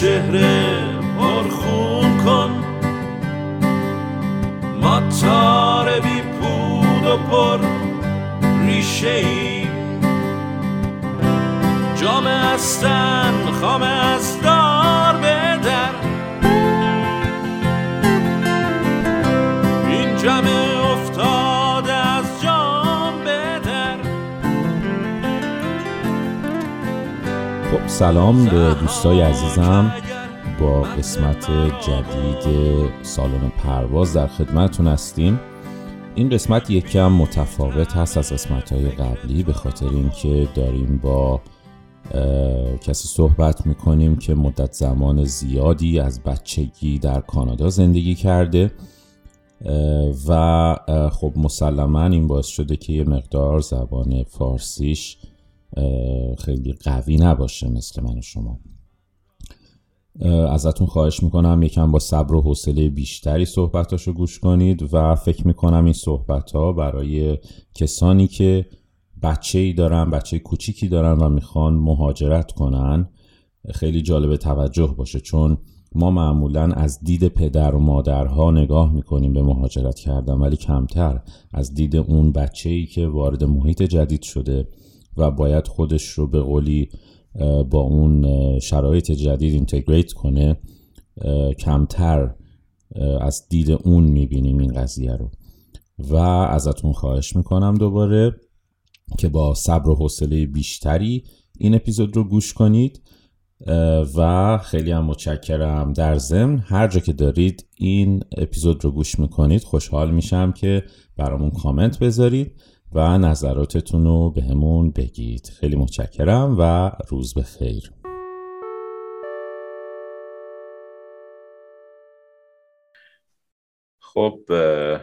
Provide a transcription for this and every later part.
چهره پرخون کن. ما تار بی پود و پر ریشه ای جام استن خام از سلام به دوستای عزیزم با قسمت جدید سالن پرواز در خدمتتون هستیم. این قسمت یکم متفاوت هست از قسمت های قبلی به خاطر اینکه داریم با کسی صحبت می‌کنیم که مدت زمان زیادی از بچگی در کانادا زندگی کرده و خب مسلما این باعث شده که یه مقدار زبان فارسیش خیلی قوی نباشه مثل من و شما. ازتون خواهش می‌کنم یکم با صبر و حوصله بیشتری صحبتاشو گوش کنید و فکر می‌کنم این صحبت ها برای کسانی که بچه ای دارن بچه کوچیکی دارن و می‌خوان مهاجرت کنن خیلی جالب توجه باشه. چون ما معمولا از دید پدر و مادرها نگاه می‌کنیم به مهاجرت کردن ولی کمتر از دید اون بچه ای که وارد محیط جدید شده و باید خودش رو به قولی با اون شرایط جدید اینتگریت کنه کمتر از دید اون می‌بینیم این قضیه رو. و ازتون خواهش می‌کنم دوباره که با صبر و حوصله بیشتری این اپیزود رو گوش کنید و خیلی هم متشکرم در ضمن. هر جا که دارید این اپیزود رو گوش می‌کنید خوشحال میشم که برامون کامنت بذارید. و نظراتتون رو به همون بگید. خیلی متشکرم و روز بخیر. خب اه،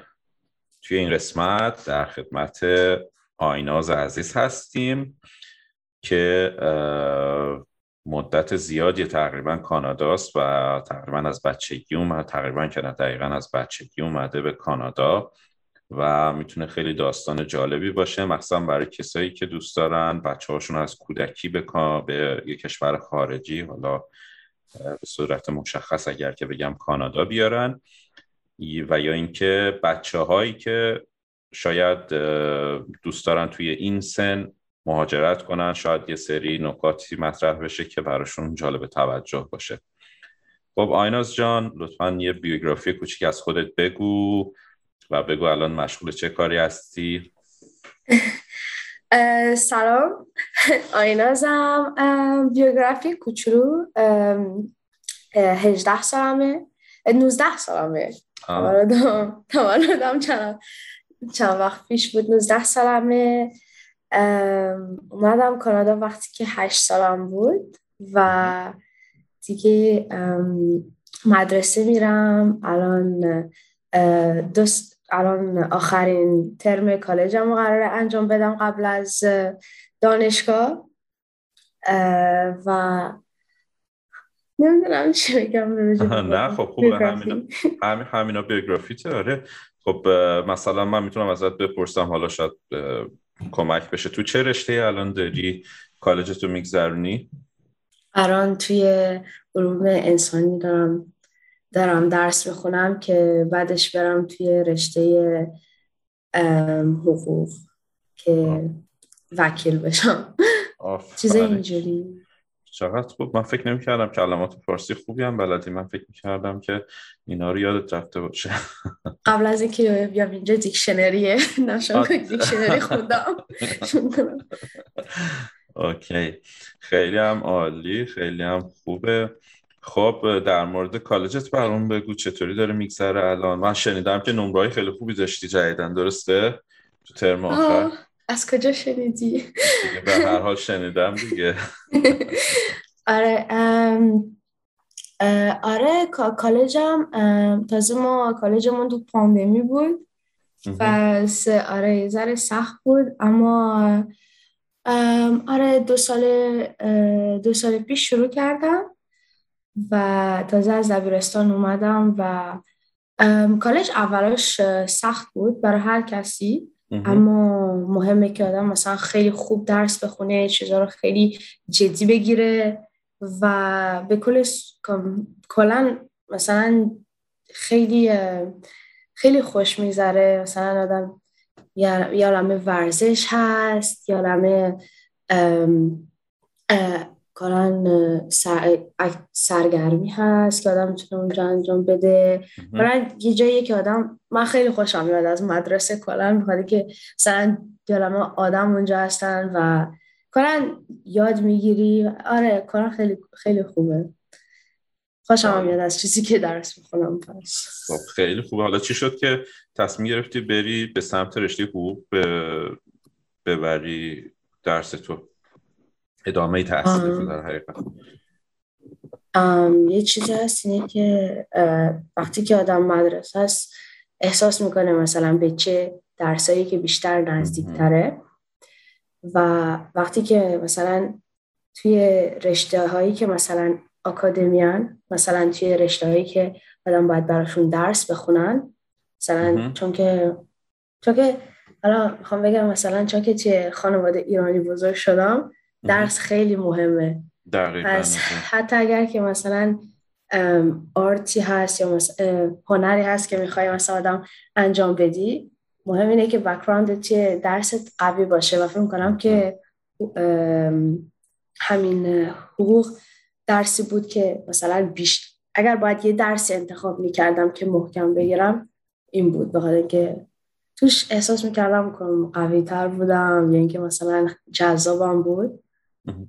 توی این قسمت در خدمت آیناز عزیز هستیم که مدت زیادی تقریبا کاناداست و تقریبا از بچگی اومد تقریبا که نه دقیقا از بچگی اومده به کانادا. و می‌تونه خیلی داستان جالبی باشه مخصوصا برای کسایی که دوست دارن بچه هاشون از کودکی به, به یه کشور خارجی حالا به صورت مشخص اگر که بگم کانادا بیارن. و یا اینکه بچه هایی که شاید دوست دارن توی این سن مهاجرت کنن شاید یه سری نکاتی مطرح بشه که براشون جالب توجه باشه. خب آیناز جان لطفا یه بیوگرافی کوچیک از خودت بگو. و بگو الان مشغول چه کاری هستی؟ سلام. آینازم. بیوگرافی کوچولو. ام، اه، 18 سالمه. اه، 19 سالمه. تولدم تولدم چند چند وقت پیش بود. 19 سالمه. اومدم کانادا وقتی که 8 سالم بود و دیگه مدرسه میرم. الان دوست الان آخرین ترم کالجم رو قراره انجام بدم قبل از اه، دانشگاه. اه، و نمی‌دونم چی بگم نه خب بیوگرافی. همینا همین همینا بیوگرافیته آره. خب مثلا من می‌تونم ازت بپرسم حالا شاید کمک بشه. تو چه رشته الان داری؟ کالجتو میگذرونی؟ الان توی علوم انسانی دارم. دارم درس می‌خونم که بعدش برم توی رشته حقوق که وکیل بشم. چیز اینجوری. چقدر خوب. من فکر نمی کردم کلمات فارسی خوبی هم بلدی. من فکر می کردم که اینا رو یادت رفته باشه. قبل از اینکه بیام اینجا دیکشنریه. نشان دیکشنری خوندم. اوکی. خیلی هم عالی. خیلی هم خوبه. خب در مورد کالجت برام بگو چطوری داره میگذره الان؟ من شنیدم که نمرای خیلی خوبی داشتی جدیدن درسته؟ تو ترم آخر؟ از کجا شنیدی؟ به هر حال شنیدم دیگه. آره آره کالجم تازه ما کالجمون تو پاندمی بود. پس آره یه ذره سخت بود اما آره دو سال دو سال پیش شروع کردم. و تازه از دبیرستان اومدم و کالج اولش سخت بود برای هر کسی اما مهمه که آدم مثلا خیلی خوب درس بخونه چیزا رو خیلی جدی بگیره و به کل کلا مثلا خیلی خیلی خوش می‌ذاره مثلا آدم یا عالم ورزش هست یا کلا سرگرمی هست که آدم می‌تونه اونجا انجام بده. برای یه جایی که آدم من خیلی خوشم میاد از مدرسه کلا می‌خواد که مثلا عالم آدم اونجا هستن و کلا یاد می‌گیری. آره کلا خیلی خیلی خوبه. خوشم میاد از چیزی که درس می‌خونم خب خیلی خوبه. حالا چی شد که تصمیم گرفتی بری به سمت رشته حقوق ببری درس تو؟ ادامه تحصیل در حقیقت یه چیزی هست اینه که وقتی که آدم مدرسه هست احساس می‌کنه مثلا به چه درسایی که بیشتر نزدیک تره و وقتی که مثلا توی رشته هایی که مثلا اکادمیان مثلا توی رشته هایی که آدم باید براشون درس بخونن مثلا چون که چون که حالا می‌خوام بگم مثلا چون که توی خانواده ایرانی بزرگ شدم درس خیلی مهمه. دقیقا پس حتی اگر که مثلا آرتی هست یا هنری هست که می‌خوای مثلا آدم انجام بدی مهم اینه که بکراند توی درست قوی باشه و فکر کنم که همین حقوق درسی بود که مثلا بیش اگر باید یه درسی انتخاب می‌کردم که محکم بگیرم این بود. بخاطر که توش احساس می‌کردم قوی تر بودم یا اینکه مثلا جذابم بود.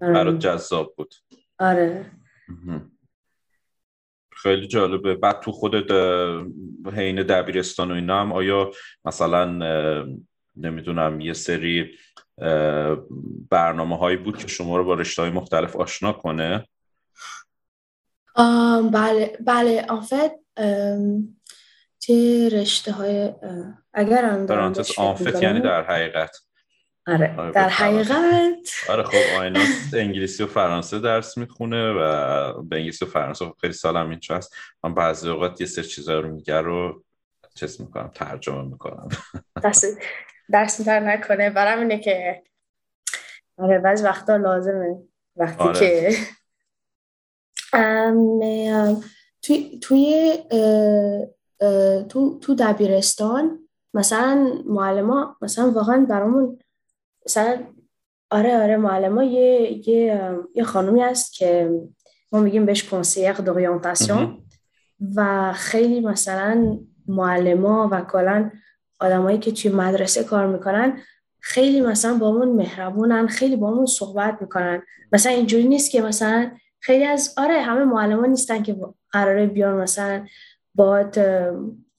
برات جذاب بود. آره. خیلی جالبه. بعد تو خودت حین دبیرستان و اینا هم آیا مثلا نمی‌دونم یه سری برنامه هایی بود که شما رو با رشته های مختلف آشنا کنه؟ بله. بله. آنفت چه رشته های اگر اندرانتس آنفت یعنی در حقیقت. آره, آره، در حقیقت. آره خب آینا انگلیسی و فرانسه درس می‌خونه و به انگلیسی و فرانسه خب خیلی سالم اینجا هست. من بعضی اوقات یه سر چیزا رو میگه رو چیز می‌کنم ترجمه می‌کنم. درس درس در نکنه. برام اینه که آره بعضی وقتا لازمه. وقتی آره. که توی توی تو تو دبیرستان مثلا معلم مثلا واقعا برامون مثلا آره آره معلم یه یه یه خانومی هست که ما میگیم بهش کنسیر دوریانتاسیون و خیلی مثلا معلما و کلا آدمایی که توی مدرسه کار می‌کنن خیلی مثلا با من مهربونن خیلی با من صحبت می‌کنن. مثلا اینجوری نیست که مثلا خیلی از آره همه معلمان نیستن که قراره بیان مثلا باد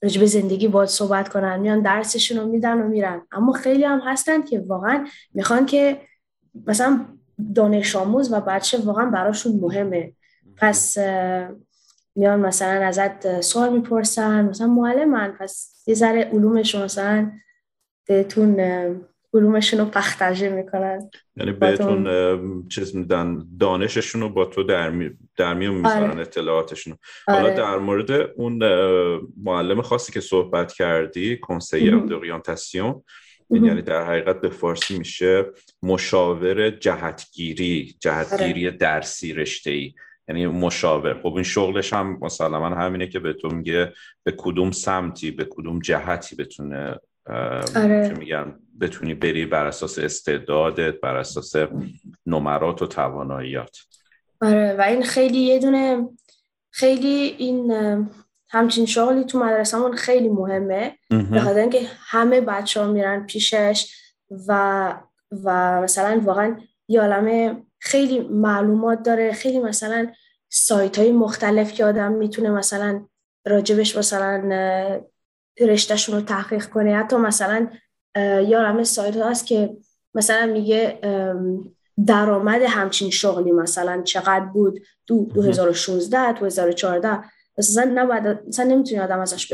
رجب زندگی باید صحبت کنن میان درسشون رو میدن و میرن. اما خیلی هم هستن که واقعا می‌خوان که مثلا دانش آموز و بچه واقعا براشون مهمه. پس میان مثلا ازت سوال می‌پرسن مثلا معلمن پس یه ذره علومشون مثلا بهتون علومشون رو پختجه می‌کنن یعنی بهتون چیز میدن دانششون رو با تو در, می... در میون می‌ذارن آره. اطلاعاتشون آره. حالا در مورد اون معلم خاصی که صحبت کردی کنسیه دوریانتاسیون یعنی در حقیقت به فارسی میشه مشاور جهتگیری جهتگیری آره. درسی رشته ای یعنی مشاور خب این شغلش هم مثلا همینه که به تو میگه به کدوم سمتی به کدوم جهتی بتونه آره. که میگن بتونی بری بر اساس استعدادت بر اساس نمرات و تواناییات. آره. و این خیلی یه دونه خیلی این همچین شغلی تو مدرسهمون خیلی مهمه. به خاطر اینکه همه بچه ها میرن پیشش و و مثلا واقعا یه عالمه خیلی معلومات داره. خیلی مثلا سایت های مختلف که آدم می‌تونه مثلا راجبش مثلا رشتهشون رو تحقیق کنه. حتی مثلا یا همه سایت هست که مثلا میگه درآمد همچین شغلی مثلا چقدر بود؟ دو 2016 2014 مثلا نباید مثلا نمی‌تونی آدم ازش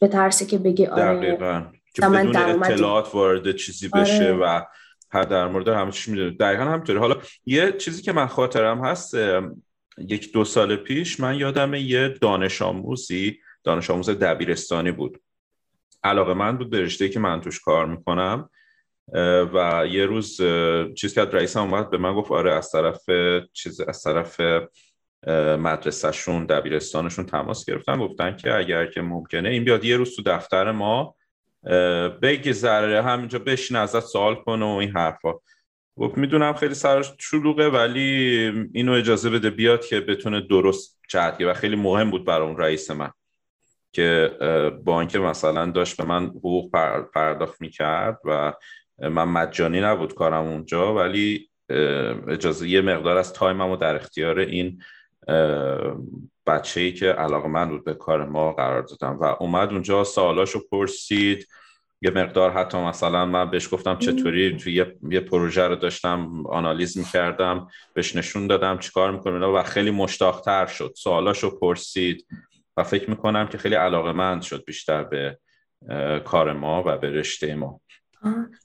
بترسه که بگه آره دقیقا. که بدون اطلاعات وارد چیزی بشه آره. و هر در مورد همه چیز می‌دونه. دقیقا همطوری حالا یه چیزی که من خاطرم هست یک دو سال پیش من یادم یه دانش آموزی دانش آموز دبیرستانی بود. علاقه من بود به که من توش کار می‌کنم. و یه روز چیز که رئیسم اومد به من گفت آره از طرف چیز از طرف مدرسهشون دبیرستانشون تماس گرفتن گفتن که اگر که ممکنه این بیاد یه روز تو دفتر ما بگذره همینجا بشین ازت سوال کنه و این حرفا. گفت می‌دونم خیلی سرش شلوغه ولی اینو اجازه بده بیاد که بتونه درست جهت و خیلی مهم بود برای اون رئیس من. که با اینکه مثلا داشت به من حقوق پرداخت می‌کرد و من مجانی نبود کارم اونجا ولی اجازه یه مقدار از تایمم رو در اختیار این بچه ای که علاقه من بود به کار ما قرار دادم. و اومد اونجا سوالاشو پرسید. یه مقدار حتی مثلا من بهش گفتم چطوری توی یه, یه پروژه رو داشتم آنالیز می‌کردم بهش نشون دادم چیکار می‌کنم و خیلی مشتاقتر شد. سوالاشو پرسید. و فکر می‌کنم که خیلی علاقه مند شد بیشتر به کار ما و به رشته ما.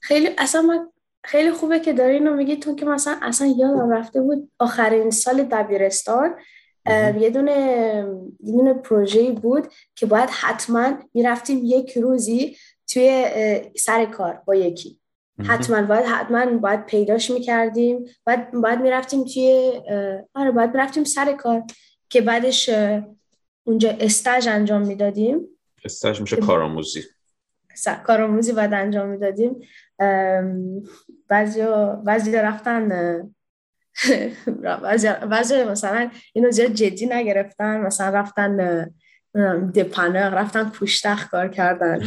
خیلی اصلا من خیلی خوبه که داری اینو میگی تو که مثلا اصلا یادم رفته بود آخرین سال دبیرستان یه دونه یه دونه پروژه بود که باید حتما می‌رفتیم یک روزی توی سر کار با یکی. حتما باید حتما باید پیداش می‌کردیم باید باید می‌رفتیم توی آره باید می‌رفتیم سر کار که بعدش اونجا استاج انجام می‌دادیم. استاج میشه کارآموزی. کارآموزی باید انجام می‌دادیم. بعضی بعضی رفتن بعضی مثلا اینو زیاد جدی نگرفتن. مثلا رفتن دپانر رفتن پوشتخ کار کردن.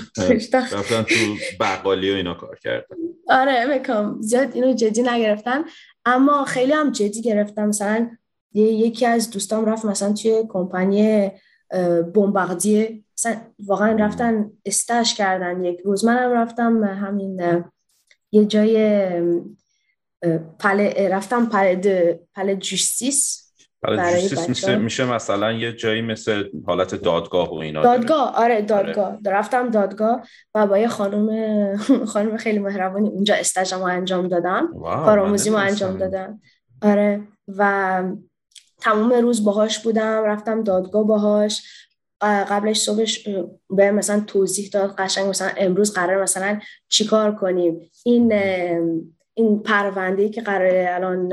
رفتن تو بقالی و اینا کار کردن. آره می‌کنم. زیاد اینو جدی نگرفتن. اما خیلی هم جدی گرفتم مثلا یکی از دوستام رفت مثلا توی کمپانی بمباردیه. واقعا رفتن استاش کردن یک روز. منم رفتم همین یه جای پله رفتم پله پله جوستیس میشه, میشه مثلا یه جایی مثل حالت دادگاه و اینا. دادگاه. آره دادگاه. آره. رفتم دادگاه و با یه خانم خانم خیلی مهربانی اونجا استاژمو انجام دادم. کارآموزیمو انجام دادم. آره و تمام روز باهاش بودم رفتم دادگاه باهاش. قبلش صبحش به مثلا توضیح داد قشنگ مثلا امروز قرار مثلا چیکار کنیم. این این پرونده که قرار الان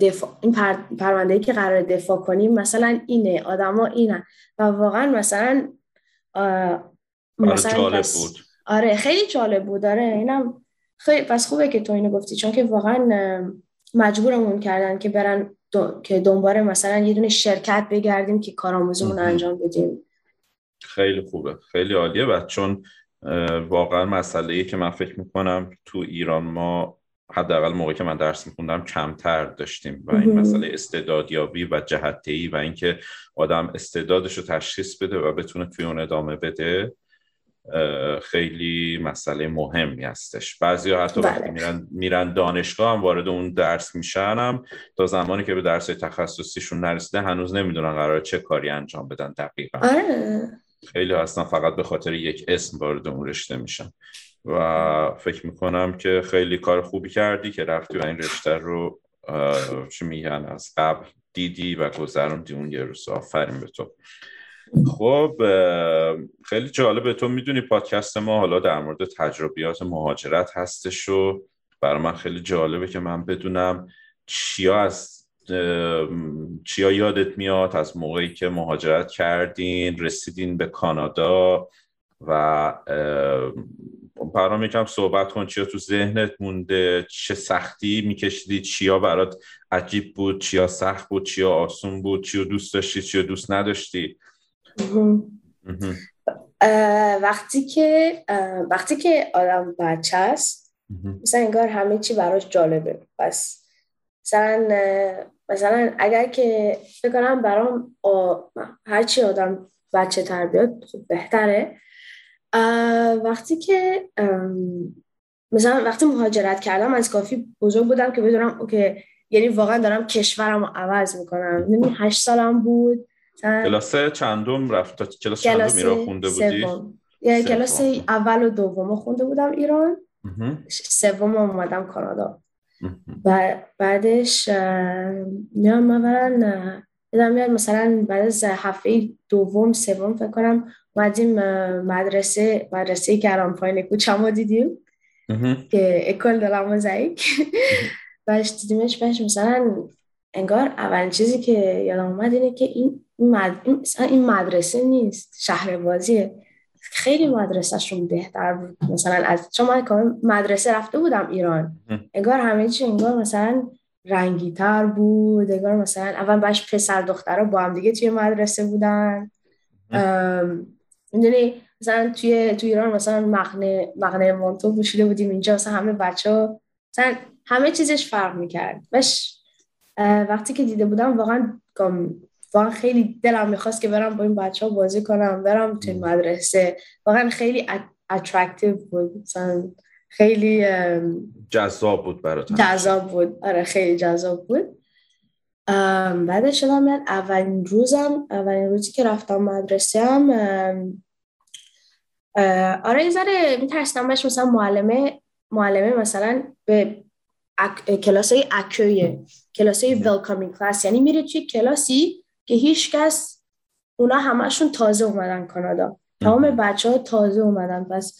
دفاع این پر... پرونده که قرار دفاع کنیم مثلا اینه آدما اینه و واقعا مثلا مثلا جالب بود. آره خیلی جالب بود. آره اینم خیلی پس خوبه که تو اینو گفتی چون که واقعا مجبورمون کردن که برن که دنبال مثلا یه دونه شرکت بگردیم که کارآموزیمون انجام بدیم. خیلی خوبه. خیلی عالیه. و چون واقعا مسئله که من فکر می‌کنم تو ایران ما حداقل موقعی که من درس میخوندم کمتر داشتیم و این مسئله استعدادیابی و جهتهی و اینکه آدم استعدادش رو تشخیص بده و بتونه توی اون ادامه بده. خیلی مسئله مهمی هستش. بعضی ها حتی وقتی بله. میرن, میرن دانشگاه هم وارد اون درس میشن هم تا زمانی که به درس تخصصیشون نرسیده هنوز نمی‌دونن قرار چه کاری انجام بدن دقیقا. آره. خیلی هستن فقط به خاطر یک اسم وارد اون رشته میشن. و فکر می‌کنم که خیلی کار خوبی کردی که رفتی و این رشته رو چی میگن از قبل دیدی و گذروندی اون یه روز. آفرین به تو. خب خیلی جالبه. تو می‌دونی پادکست ما حالا در مورد تجربیات مهاجرت هستش و برای من خیلی جالبه که من بدونم چیا از چیا یادت میاد از موقعی که مهاجرت کردین رسیدین به کانادا و برام یکم صحبت کن چیا تو ذهنت مونده چه سختی میکشیدی چیا برات عجیب بود چیا سخت بود چیا آسون بود چیا دوست داشتی چیا دوست نداشتی. وقتی که وقتی که آدم بچه است مثلا انگار همه چی براش جالبه. پس مثلا مثلا اگر که فکر کنم برام هرچی آدم بچه تربیت خوب بهتره. وقتی که مثلا وقتی مهاجرت کردم از کافی بزرگ بودم که بدونم که یعنی واقعا دارم کشورم رو عوض می‌کنم. یعنی هشت سالم بود. کلاس چندم رفت؟ کلاس چندم ایران خونده بودی؟ یعنی کلاس اول و دوم خونده بودم ایران. سوم اومدم کانادا. و بعدش میام اولا یادم میاد مثلا بعد از هفته دوم سوم فکر کنم اومدیم مدرسه مدرسه گرام پایین کوچه دیدیم. که اکل دلم بهش دیدیمش بهش مثلا انگار اولین چیزی که یادم اومد اینه که این این مدرسه نیست شهر بازیه خیلی مدرسهشون بهتر بود. مثلا از چون من مدرسه رفته بودم ایران انگار همه چی انگار مثلا رنگی تر بود انگار مثلا اول باش پسر دختر با هم دیگه توی مدرسه بودن. می‌دونی؟ مثلا توی توی ایران مثلا مغنه مغنه مانتو پوشیده بودیم اینجا مثلا همه بچه مثلا همه چیزش فرق می‌کرد. بش وقتی که دیده بودم واقعا واقعا خیلی دلم می‌خواست که برم با این بچه ها بازی کنم برم توی مدرسه. واقعا خیلی اترکتیو بود. مثلا خیلی جذاب بود برات. جذاب بود. آره خیلی جذاب بود. بعدش شدم میاد اولین روزم اولین روزی که رفتم مدرسه هم آره یه ذره میترسیدم بهش. مثلا معلمه معلمه مثلا به کلاس های accueil ه. کلاس های welcoming class یعنی میره توی کلاسی که هیچ کس اونا همشون تازه اومدن کانادا. تمام بچه ها تازه اومدن. پس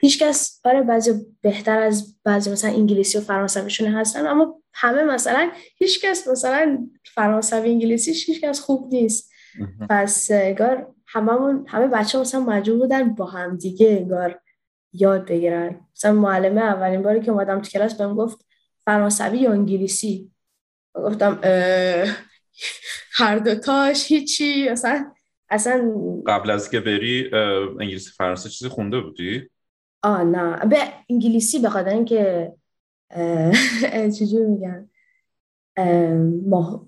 هیچ کس برای بعضی بهتر از بعضی مثلا انگلیسی و فرانسویشون هستن اما همه مثلا هیچ کس مثلا فرانسوی انگلیسی هیچ کس خوب نیست. پس انگار هممون همه بچه ها مثلا مجبور بودن با هم دیگه انگار یاد بگیرن. مثلا معلمه اولین باری که اومدم تو کلاس بهم گفت فرانسوی یا انگلیسی؟ گفتم هر دوتاش هیچی اصلا اصلا قبل از که بری انگلیسی فرانسه چیزی خونده بودی؟ آه نه. به انگلیسی به خاطر اینکه چجور میگن؟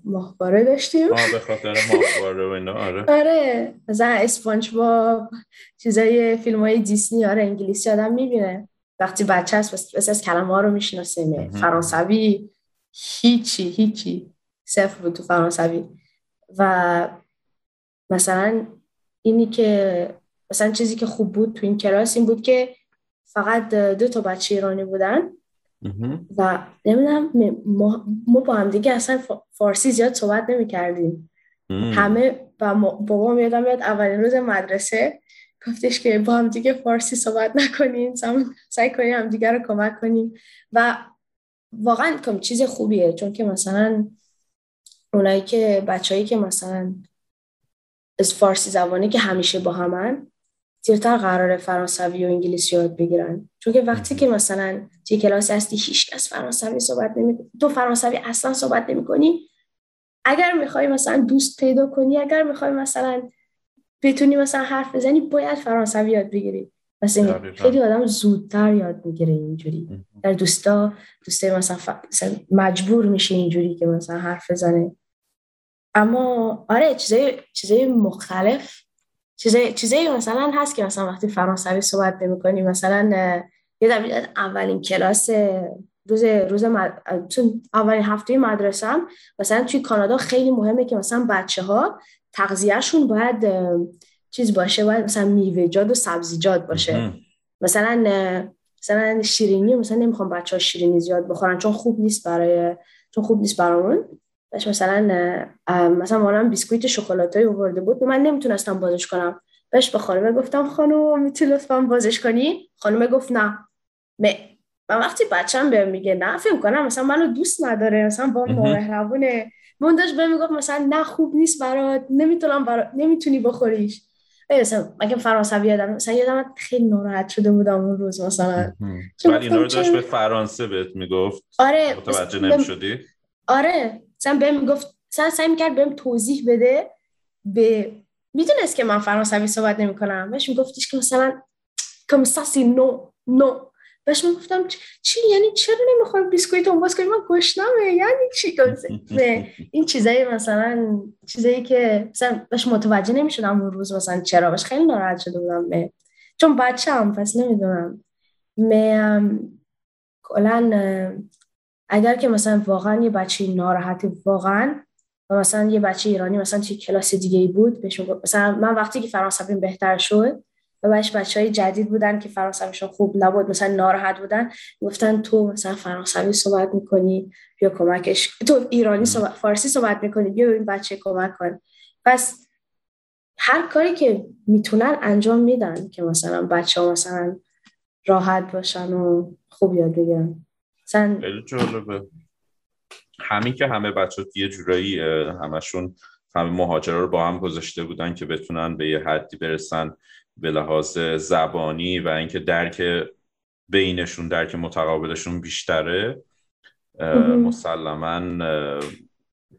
ماهواره داشتیم. آه به خاطر ماهواره و اینا آره. آره. مثلا اسپانج با چیزای فیلم های دیسنی آره انگلیسی آدم می‌بینه. وقتی بچه هست بس از کلمه ها رو می‌شناسه فرانسوی هیچی هیچی. صفر بود تو فرانسوی و مثلا اینی که مثلا چیزی که خوب بود تو این کلاس این بود که فقط دو تا بچه ایرانی بودن. و نمی‌دونم ما, ما با هم دیگه اصلا فارسی زیاد صحبت نمی کردیم همه و بابا میادم یاد اولین روز مدرسه گفتش که با هم دیگه فارسی صحبت نکنین سعی کنیم هم دیگه رو کمک کنیم و واقعا کم چیز خوبیه چون که مثلا اونایی که بچههایی که مثلا از فارسی زبانی که همیشه با همن زیرتر قرار فرانسوی و انگلیسی یاد بگیرن. چون که وقتی که مثلا توی کلاس هستی هیچ کس فرانسوی صحبت نمی تو فرانسوی اصلا صحبت نمی کنی. اگر می‌خوای مثلا دوست پیدا کنی اگر می‌خوای مثلا بتونی مثلا حرف بزنی باید فرانسوی یاد بگیری. مثلا خیلی آدم زودتر یاد می‌گیره اینجوری. در دوستا دوسته مثلا, مثلا مجبور میشه اینجوری که مثلا حرف بزنه. اما آره چیزای چیزای مختلف چیزای چیزایی مثلا هست که مثلا وقتی فرانسوی صحبت نمی‌کنی مثلا یادم اولین کلاس روز روز مد... اولین هفته مدرسه هم مثلا توی کانادا خیلی مهمه که مثلا بچه ها تغذیهشون باید چیز باشه باید مثلا میوه‌جات و سبزیجات باشه. مثلا مثلا شیرینی مثلا نمی‌خوام بچه ها شیرینی زیاد بخورن چون خوب نیست برای چون خوب نیست برامون. بهش مثلا مثلا مامانم بیسکویت شکلاتی آورده بود. من نمی‌تونستم بازش کنم. بهش به خانمه گفتم خانم می‌تونی لطفا بازش کنی؟ خانم گفت نه. من وقتی بچم بهم میگه نه فکر کنم مثلا منو دوست نداره مثلا با مهربونه. من داشت بهم می‌گفت مثلا نه خوب نیست برات نمی‌تونم برات نمی‌تونی بخوریش. مثلا اگه فرانسوی یادم مثلا یادم خیلی ناراحت شده بودم اون روز مثلا. ولی اینا رو داشت به فرانسه بهت می‌گفت. آره متوجه نمی‌شدی؟ آره. مثلا بهم می‌گفت سعی می‌کرد بهم توضیح بده به می‌دونست که من فرانسوی صحبت نمی‌کنم. بهش میگفتش که مثلا کم ساسی نو نو بهش می‌گفتم چی؟ یعنی چرا نمی‌خوام بیسکویت اون باز کنی من گشنمه. یعنی چی؟ این چیزایی مثلا چیزایی که مثلا بهش متوجه نمی‌شدم اون روز مثلا چرا. بهش خیلی ناراحت شده بودم. به چون بچه هم پس نمی‌دونم. کلا اگر که مثلا واقعا یه بچه ناراحتی واقعا و مثلا یه بچه ایرانی مثلا توی کلاس دیگه ای بود بهش مثلا من وقتی که فرانسویم بهتر شد و بهش بچه های جدید بودن که فرانسویشون خوب نبود مثلا ناراحت بودن گفتن تو مثلا فرانسوی صحبت می‌کنی بیا کمکش تو ایرانی صحبت فارسی صحبت می‌کنی بیا این بچه کمک کن. پس هر کاری که می‌تونن انجام میدن که مثلا بچه ها مثلا راحت باشن و خوب یاد بگیرن. مثلا خیلی جالبه. همین که همه بچه یه جورایی همشون همه مهاجرا رو با هم گذاشته بودن که بتونن به یه حدی برسن به لحاظ زبانی و اینکه درک بینشون درک متقابلشون بیشتره. مسلما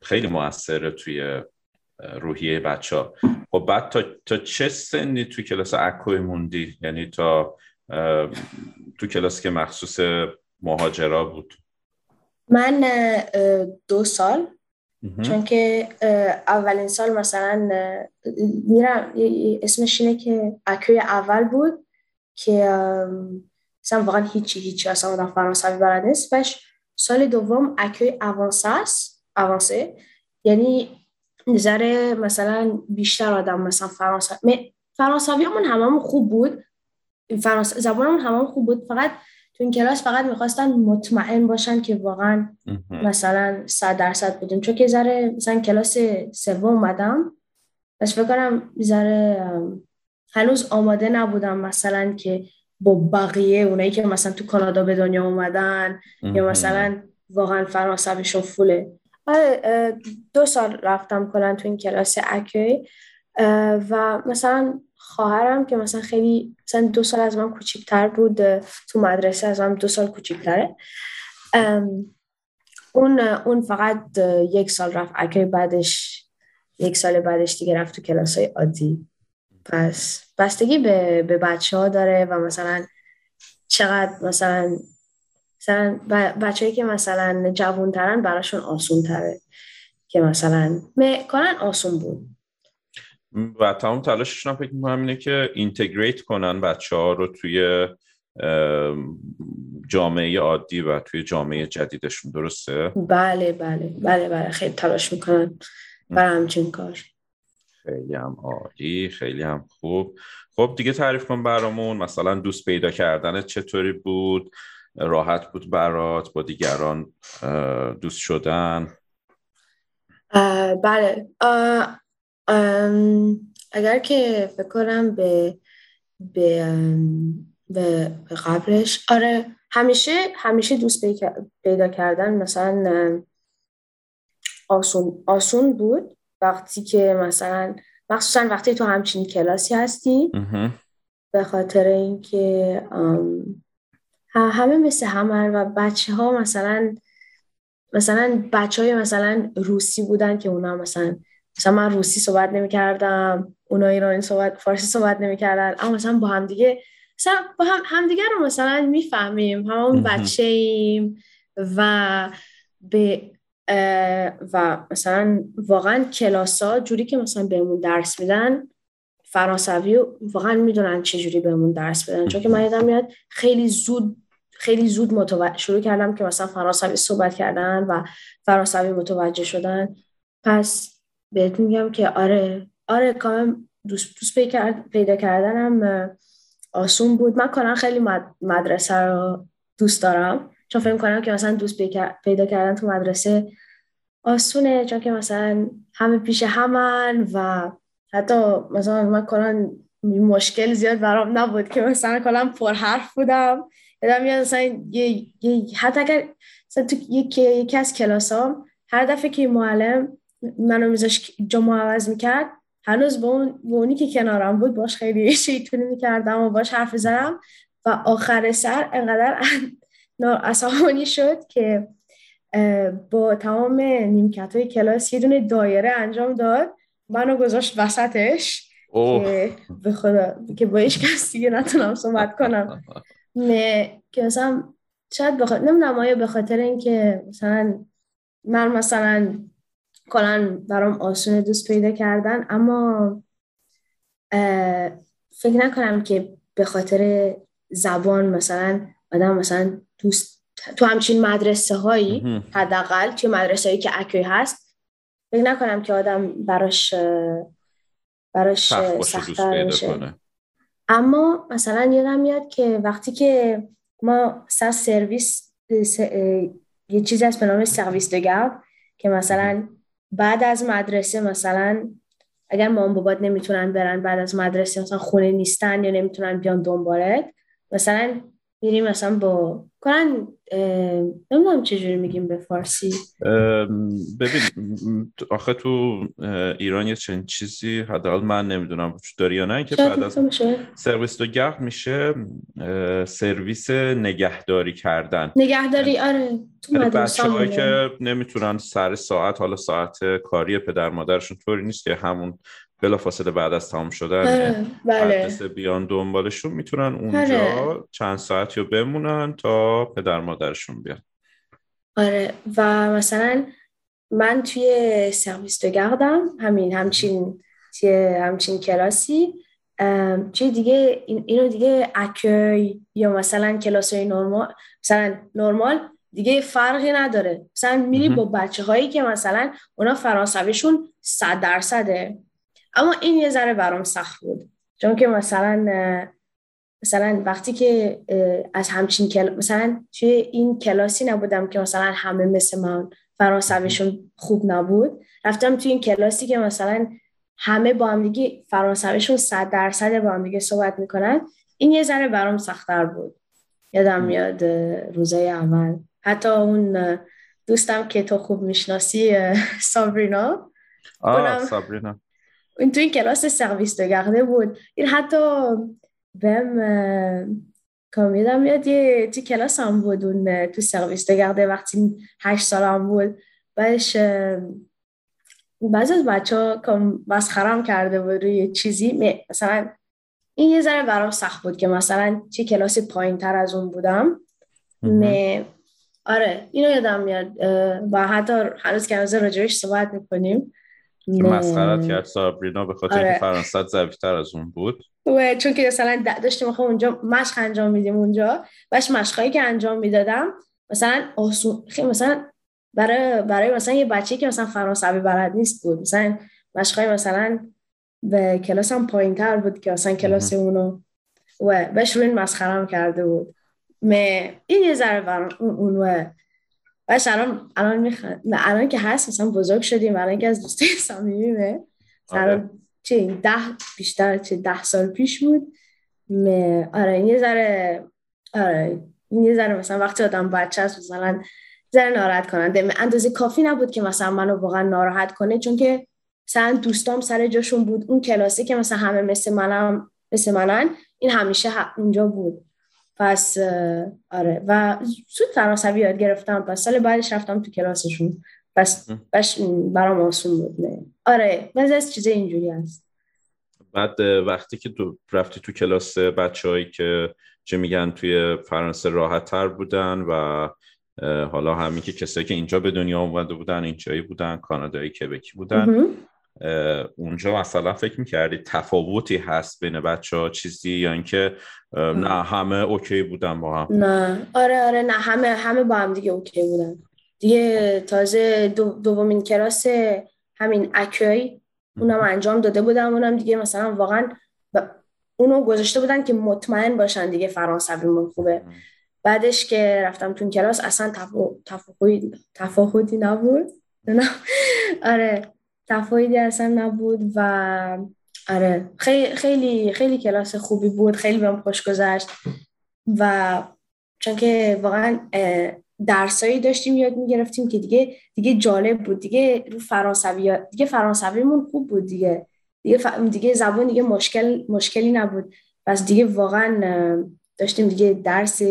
خیلی موثره توی روحیه بچه ها خب بعد تا, تا چه سنی توی کلاس اکوی موندی؟ یعنی تا تو کلاسی که مخصوص مهاجرا بود. من دو سال. چون که اولین سال مثلا میرم اسمش اینه که اکوی اول بود که مثلا واقعا هیچی هیچی اصلا آدم فرانسوی بلد نیست. سال دوم اکوی اوانسه است اوانسه. یعنی نظر مثلا بیشتر آدم مثلا فرانسوی فرانسوی همون هممون خوب بود. فرانسه زبانمون هممون خوب بود. فقط تو این کلاس فقط می‌خواستن مطمئن باشن که واقعا مثلا صد درصد بودیم. چون که ذره مثلا کلاس سوم اومدم. بس فکر کنم ذره هنوز آماده نبودم مثلا که با بقیه اونایی که مثلا تو کانادا به دنیا اومدن یا مثلا واقعا فرانسویشون فوله. آره، دو سال رفتم کلا تو این کلاس اکی. و مثلا خواهرم که مثلا خیلی مثلا دو سال از من کوچیکتر بود تو مدرسه از من دو سال کوچیکتره. اون اون فقط یک سال رفت. اگه بعدش یک سال بعدش دیگه رفت تو کلاس های عادی. پس بستگی به, به بچه ها داره و مثلا چقدر مثلا مثلا بچه‌ای که مثلا جوانترن براشون آسون تره که مثلا کنن آسون بود. و تمام تلاششون هم فکر می‌کنم اینه که اینتگریت کنن بچه ها رو توی جامعه عادی و توی جامعه جدیدشون درسته؟ بله بله بله بله خیلی تلاش می‌کنن برای همچین کار. خیلی هم عالی خیلی هم خوب. خب دیگه تعریف کن برامون مثلا دوست پیدا کردن چطوری بود؟ راحت بود برات؟ با دیگران دوست شدن؟ بله اگر که فکر کنم به به به قبلش آره همیشه همیشه دوست پیدا کردن مثلا آسون آسون بود. وقتی که مثلا مخصوصا وقتی تو همچین کلاسی هستی. به خاطر اینکه همه مثل همه و بچه ها مثلا مثلا بچه های مثلا روسی بودن که اونا مثلا مثلا من روسی صحبت نمی کردم اونا ایرانی صحبت فارسی صحبت نمی کردن اما مثلا با هم دیگه مثلا با هم همدیگه رو مثلا می‌فهمیم. همون بچه ایم و به و مثلا واقعا کلاس ها جوری که مثلا بهمون درس میدن فرانسوی واقعا می‌دونن چه جوری بهمون درس بدن. چون که من یادم میاد خیلی زود خیلی زود متوجه شروع کردم که مثلا فرانسوی صحبت کردن و فرانسوی متوجه شدن. پس بهت میگم که آره آره کامل دوست, دوست پیدا کردنم آسون بود. من کلا خیلی مدرسه رو دوست دارم. چون فکر کنم که مثلا دوست پیدا کردن تو مدرسه آسونه چون که مثلا همه پیش همن و حتی مثلا من کلا مشکل زیاد برام نبود که مثلا کلا پر حرف بودم. یادم میاد مثلا یه, حتی اگر مثلا تو یکی, یکی از کلاس هر دفعه که معلم منو میذاش جامو عوض می‌کرد. هنوز با, اون، اونی که کنارم بود باش خیلی شیطونی می‌کردم و باش حرف زدم و آخر سر انقدر عصبانی شد که با تمام نیمکت های کلاس یه دونه دایره انجام داد. منو گذاشت وسطش که به خدا که با هیچ کس دیگه نتونم صحبت کنم. نه که مثلا شاید بخاطر نمی‌دونم آیا به خاطر اینکه مثلا من مثلا کلا برام آسون دوست پیدا کردن. اما فکر نکنم که به خاطر زبان مثلا آدم مثلا دوست تو همچین مدرسه هایی حداقل توی مدرسه هایی که اکوی هست فکر نکنم که آدم براش براش سختتر میشه اما مثلا یادم میاد که وقتی که ما سر سرویس یه چیزی از به نام سرویس دگرد که مثلا بعد از مدرسه مثلا اگر مام بابات نمی‌تونن برن بعد از مدرسه مثلا خونه نیستن یا نمی‌تونن بیان دنبالت مثلا میریم مثلا با کنن نمی‌دونم چجوری میگیم به فارسی. ببین آخه تو ایران یه چنین چیزی حداقل من نمی‌دونم وجود داری یا نه که بعد از سرویس دو گرد میشه سرویس نگهداری کردن. نگهداری آره تو یعنی بچه که نمی‌تونن سر ساعت حالا ساعت کاری پدر مادرشون طوری نیست که همون بلا فاصله بعد از تمام شدن بله. بیان دنبالشون می‌تونن اونجا آره. چند ساعتی رو بمونن تا پدر مادرشون بیان. آره. و مثلا من توی سرویس گردم همین همچین توی همچین کلاسی. چه دیگه اینو دیگه اکوی یا مثلا کلاس های نرمال مثلا نرمال دیگه فرقی نداره. مثلا میری با بچه هایی که مثلا اونا فرانسویشون صد درصده. اما این یه ذره برام سخت بود. چون که مثلا مثلا وقتی که از همچین کل... مثلا توی این کلاسی نبودم که مثلا همه مثل من فرانسویشون خوب نبود. رفتم توی این کلاسی که مثلا همه با هم دیگه فرانسویشون صد درصد با هم دیگه صحبت می‌کنن. این یه ذره برام سختتر بود. یادم میاد روزای اول. حتی اون دوستم که تو خوب می‌شناسی سابرینا. آه سابرینا. این تو این کلاس سرویس دگرده بود این حتی بهم کامیدم میاد یه تو کلاس هم بود اون تو سرویس دگرده وقتی هشت سالم بود بعدش بعض از بچه ها مسخرم کرده بود روی چیزی مثلا این یه ذره برام سخت بود که مثلا چه کلاس پایین تر از اون بودم می آره اینو یادم میاد و حتی هنوز که هنوز راجبش صحبت می‌کنیم که مسخرت کرد سابرینا به خاطر آره. فرانسه زویتر از اون بود. و چون که مثلا داشتیم خب اونجا مشق انجام میدیم اونجا. باش مشقایی که انجام می‌دادم مثلا آسون خیلی مثلا برای برای مثلا یه بچه که مثلا فرانسوی بلد نیست بود. مثلا مشقای مثلا به کلاس هم پایین تر بود که مثلا کلاس اونو و بهش روی مسخرم کرده بود. این یه ذره برام اون و باش الان الان می‌خوام الان که هست مثلا بزرگ شدیم. الان که از دوستای صمیمیمه. الان چه ده بیشتر چه ده سال پیش بود. آره این یه ذره آره این یه ذره مثلا وقتی آدم بچه هست مثلا ذره ناراحت کننده. اندازه کافی نبود که مثلا منو واقعا ناراحت کنه چون که مثلا دوستام سر جاشون بود. اون کلاسی که مثلا همه مثل منم مثل منن این همیشه اونجا بود. پس آره. و زود فرانسوی یاد گرفتم. پس سال بعدش رفتم تو کلاسشون. پس بش برام آسون بود. نه. آره بعضی از چیزه اینجوری هست. بعد وقتی که تو رفتی تو کلاس بچههایی که چه میگن توی فرانسه راحت تر بودن و حالا همین که کسایی که اینجا به دنیا اومده بودن اینجایی بودن کانادایی کبکی بودن. اونجا مثلا فکر می‌کردی تفاوتی هست بین بچه ها چیزی یا اینکه نه. همه okay بودن با هم. نه. آره آره نه. همه همه با هم دیگه okay بودن. دیگه تازه دومین کلاس همین accueil اونم انجام داده بودم. اونم دیگه مثلا واقعا اونو گذاشته بودن که مطمئن باشن دیگه فرانسوی خوبه. بعدش که رفتم تو کلاس اصلا تفاوتی تفاوتی نبود. آره. تفاوتی اصلا نبود و آره خیلی خیلی خیلی کلاس خوبی بود. خیلی بهم خوش گذشت. و چون که واقعا درسایی داشتیم یاد می‌گرفتیم که دیگه دیگه جالب بود. دیگه رو فرانسوی دیگه فرانسویمون خوب بود دیگه. دیگه, ف... دیگه زبان دیگه مشکل مشکلی نبود. پس دیگه واقعا داشتیم دیگه درس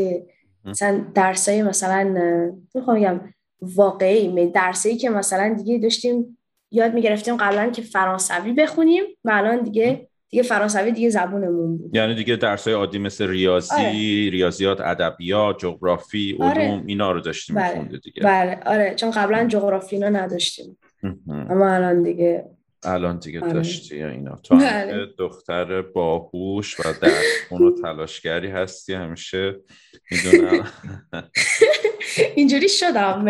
مثلا درسای مثلا می‌خوام بگم واقعی درسایی که مثلا دیگه داشتیم یاد می‌گرفتیم قبلا که فرانسوی بخونیم و الان دیگه دیگه فرانسوی دیگه زبونمون بود یعنی دیگه درسای عادی مثل ریاضی آره. ریاضیات ادبیات جغرافی علوم آره. اینا رو داشتیم بله. دیگه بله آره چون قبلا جغرافی اینا نداشتیم اما الان دیگه الان دیگه آره. داشتی اینا تو بله. دختر باهوش و درخون و تلاشگری هستی همیشه می‌دونم اینجوری شدم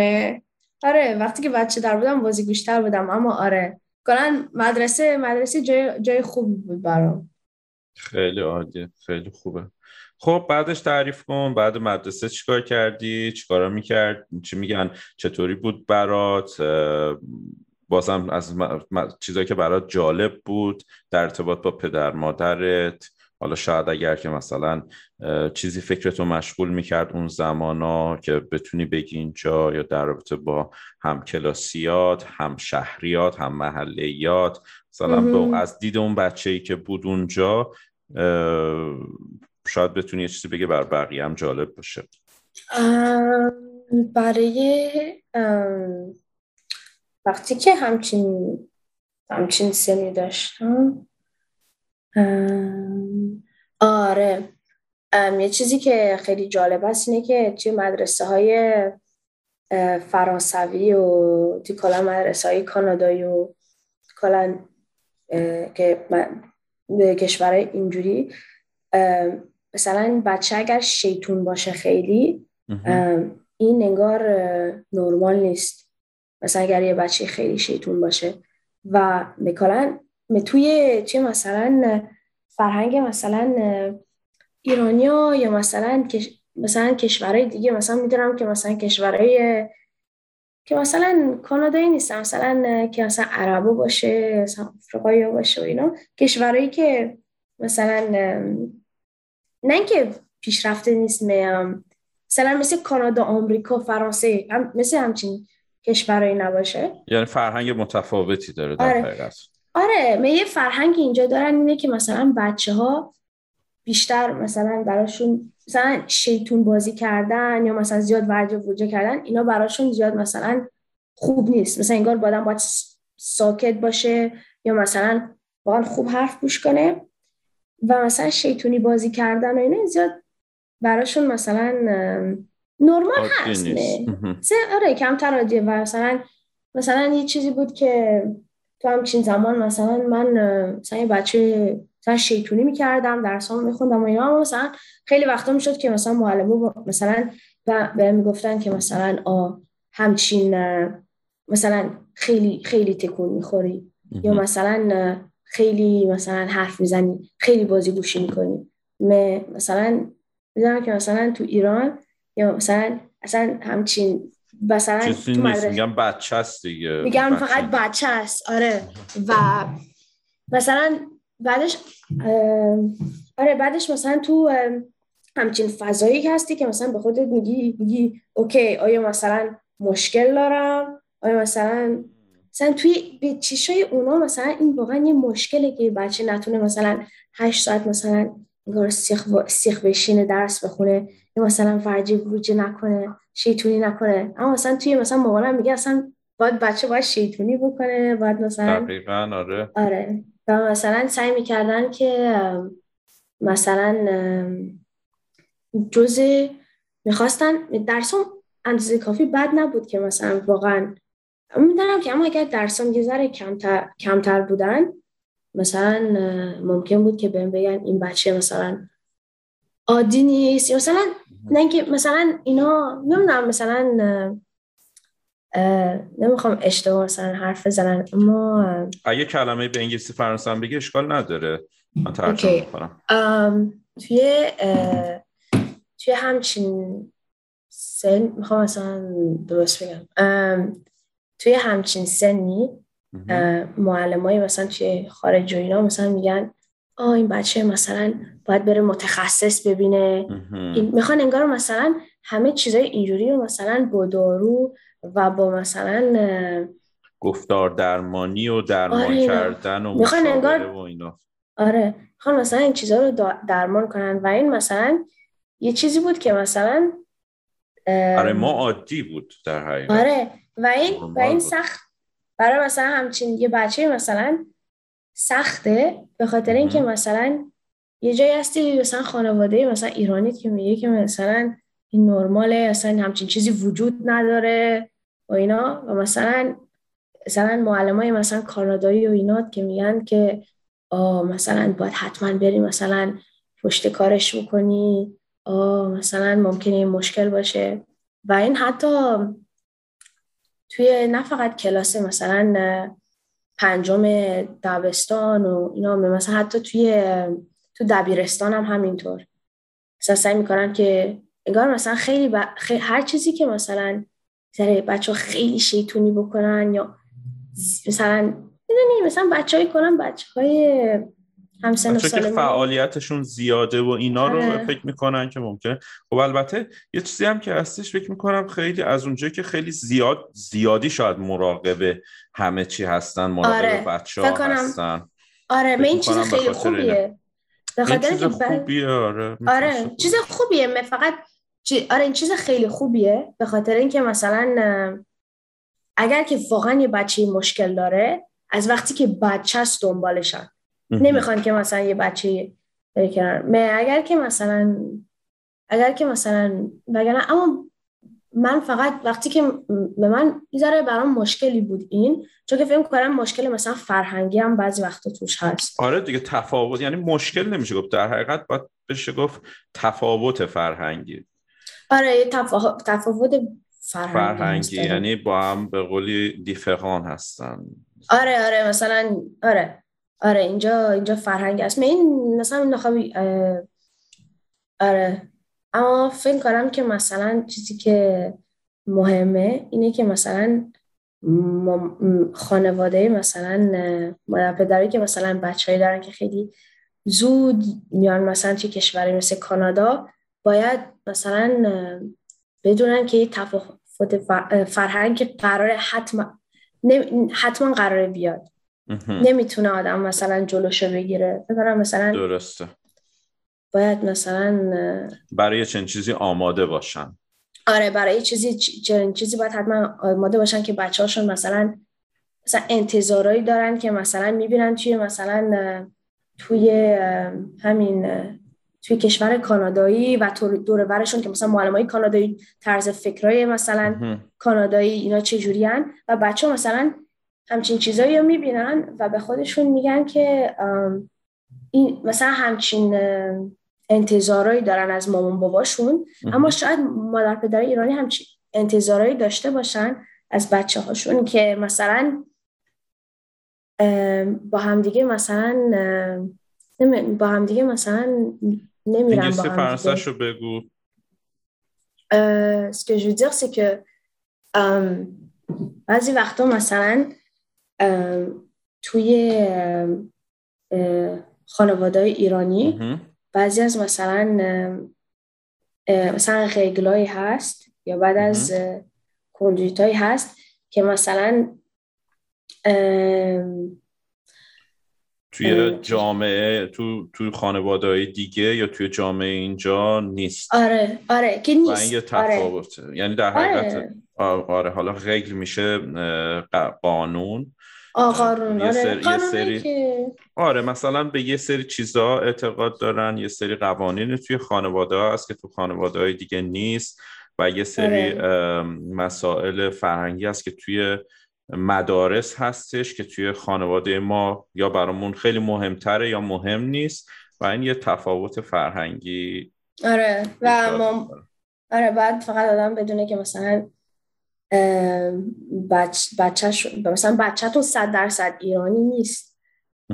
آره وقتی که بچه در بودم بازی گوشتر بودم اما آره. کلا مدرسه مدرسه جای, جای خوبی بود برام. خیلی عالیه خیلی خوبه. خب بعدش تعریف کن. بعد مدرسه چیکار کردی؟ چیکارا می‌کرد؟ چی میگن؟ چطوری بود برات؟ بازم از چیزایی که برات جالب بود در ارتباط با پدر مادرت. حالا شاید اگر که مثلا چیزی فکرتو مشغول می‌کرد اون زمانا که بتونی بگی اینجا یا در رابطه با هم کلاسیات هم شهریات هم محلیات مثلا از دید اون بچه ای که بود اونجا شاید بتونی یه چیزی بگه بر بقیه هم جالب باشه. برای وقتی که همچین همچین سنی داشتم آره. یه چیزی که خیلی جالب است اینه که توی مدرسه های فرانسوی و توی کلا مدرسه های کانادایی و کلا که به کشورهای اینجوری مثلا بچه اگر شیطون باشه خیلی این انگار نرمال نیست. مثلا اگر یه بچه خیلی شیطون باشه و مثلا توی توی مثلا فرهنگ مثلا ایرانیا یا مثلا مثلا کشورهای دیگه مثلا می‌دونم که مثلا کشورهای که مثلا کانادایی نیستن مثلا که مثلا عربو باشه مثلا افریقایی باشه و اینا. کشورهایی که مثلا نه اینکه پیشرفته نیست میم مثلا مثل کانادا آمریکا فرانسه هم مثل همچین کشورهایی نباشه. یعنی فرهنگ متفاوتی داره در آره. آره من یه فرهنگ اینجا دارن اینه که مثلا بچه ها بیشتر مثلا براشون مثلا شیطون بازی کردن یا مثلا زیاد ورجه وجه کردن اینا براشون زیاد مثلا خوب نیست. مثلا انگار بادم باید ساکت باشه یا مثلا واقعا خوب حرف گوش کنه و مثلا شیطونی بازی کردن و اینا زیاد براشون مثلا نورمال هست آره کمتر عادیه و مثلا مثلا یه چیزی بود که تو همچین زمان مثلا من مثلا یه بچه مثلا شیطونی می‌کردم درسام میخوندم و اینا مثلا خیلی وقتا می‌شد که مثلا معلمه مثلا به می‌گفتن که مثلا آ همچین مثلا خیلی خیلی تکون می‌خوری یا مثلا خیلی مثلا حرف می‌زنی خیلی بازی گوشی می‌کنی. مثلا می‌دونم که مثلا تو ایران یا مثلا اصلا همچین مثلا تو مدرسه. میگم بچه هست دیگه. میگم فقط بچه هست آره. و مثلا بعدش آره بعدش مثلا تو همچین فضایی که هستی که مثلا به خودت میگی میگی اوکی آیا مثلا مشکل دارم؟ آیا مثلا مثلا توی به چیشای اونا مثلا این واقعا یه مشکله که بچه نتونه مثلا هشت ساعت مثلا انگار سیخ, سیخ بشینه درس بخونه یا مثلا فرجی وروجه نکنه. شیطونی نکنه. اما مثلا توی مثلا مامانم میگه اصلا باید بچه باید شیطونی بکنه باید مثلا دقیقا آره. آره. و مثلا سعی می‌کردن که مثلا جز می‌خواستن درسام اندازه کافی بد نبود که مثلا واقعا. می‌دونم که اما اگر درسام یه ذره کمتر, کمتر بودن مثلا ممکن بود که بهم بگن این بچه مثلا عادی نیست مثلا نه اینکه مثلا اینا نمی‌دونم مثلا نمی‌خوام اشتباه مثلا حرف بزنن اما اگه کلمه به انگلیسی فرانسه هم بگی اشکال نداره. من ترجمه می‌کنم. توی توی همچین سن می‌خوام مثلا درست بگم. توی همچین سنی معلم مثلا توی خارج و اینا مثلا میگن آه این بچه مثلا باید بره متخصص ببینه. می‌خوان انگار مثلا همه چیزای اینجوری رو مثلا با دارو و با مثلا گفتار درمانی و درمان آره، کردن و می‌خوان انگار- و اینا. آره. می‌خوان مثلا این چیزها رو درمان کنن و این مثلا یه چیزی بود که مثلا آره ما عادی بود در حقیقت. آره. و این و این. سخت برای مثلا همچین یه بچه مثلا سخته به خاطر اینکه. مثلا یه جایی هستی مثلا خانواده مثلا ایرانی که میگه که مثلا این نرماله اصلا همچین چیزی وجود نداره و اینا. و مثلا مثلا معلم های مثلا کانادایی و اینا که میگن که آه مثلا باید حتما بری مثلا پشت کارش بکنی. آه مثلا ممکنه این مشکل باشه. و این حتی توی نه فقط کلاس مثلا پنجم دبستان و اینا مثلا حتی توی تو دبیرستان هم همینطور. مثلا سعی می‌کنن که انگار مثلا خیلی, ب... خیلی هر چیزی که مثلا بچه خیلی شیطونی بکنن یا مثلا می‌دونی مثلا بچه های کنن بچه های همسن که. فعالیتشون زیاده و اینا رو آره. فکر می‌کنن که ممکنه خب البته یه چیزی هم که هستش فکر می‌کنم خیلی از اونجایی که خیلی زیاد زیادی شاید مراقب همه چی هستن مراقب آره. بچه ها کنم هستن آره من این چیز خیلی. خوبیه به خاطر چیز خوبیه آره آره چیز. خوبیه م- فقط. آره این چیز خیلی خوبیه به خاطر اینکه مثلا اگر که واقعا یه بچه مشکل داره از وقتی که بچه است دنبالشن نمی‌خوان که مثلا یه بچه بره کنار. م- اگر که مثلا اگر که مثلا وگرنه اما من فقط وقتی که به من یه برام مشکلی بود این چون که فکر کنم مشکل مثلا فرهنگی هم بعضی وقتا توش هست. آره دیگه تفاوت یعنی مشکل نمیشه گفت. در حقیقت باید بشه گفت تفاوت فرهنگی. آره یه تفا... تفاوت فرهنگی, فرهنگی آره. یعنی با هم به قولی دیفران هستن. آره آره مثلا آره. آره اینجا اینجا فرهنگ است من این مثلا نخواهی آره اما فکر کنم که مثلا چیزی که مهمه اینه که مثلا خانواده مثلا مادر پدری که مثلا بچه‌ای دارن که خیلی زود میان مثلا توی کشوری مثل کانادا باید مثلا بدونن که یه تفاوت فر- فرهنگ قراره حتما حتما قراره بیاد. نمی‌تونه آدم مثلا جلوشو بگیره. فکر کنم مثلا درسته. باید مثلا برای چنین چیزی آماده باشن. آره برای چیزی چنین چیزی باید حتما آماده باشن که بچه هاشون مثلا مثلا انتظارایی دارن که مثلا می‌بینن توی مثلا توی همین توی کشور کانادایی و تو- دور برشون که مثلا معلم های کانادایی طرز فکرای مثلا. کانادایی اینا چجوریان و بچه ها مثلا همچین چیزایی رو می‌بینن و به خودشون میگن که این مثلا همچین انتظارایی دارن از مامان باباشون اما شاید مادر پدر ایرانی همچین انتظارایی داشته باشن از بچه هاشون که مثلا با همدیگه مثلا با همدیگه مثلا نمیرن با رو بگو. ce que je veux dire, c'est que بعضی وقتا مثلا توی خانواده ایرانی. بعضی از مثلا مثلا قیگلایی هست یا بعد از کندیتایی هست که مثلا توی جامعه تو تو خانواده دیگه یا توی جامعه اینجا نیست؟ آره آره که نیست. یه آره. تفاوته. یعنی در حقیقت آره. آ- آره حالا غیل میشه قانون. یه آره قانونی سری- که آره مثلا به یه سری چیزها اعتقاد دارن یه سری قوانین توی خانواده ها هست که تو خانواده های دیگه نیست و یه سری آره. مسائل فرهنگی هست که توی مدارس هستش که توی خانواده ما یا برامون خیلی مهمتره یا مهم نیست و این یه تفاوت فرهنگی آره و ما. آره بعد فقط آدم بدونه که مثلا ام، بچ بچهش مثلا بچه‌تون صد درصد ایرانی نیست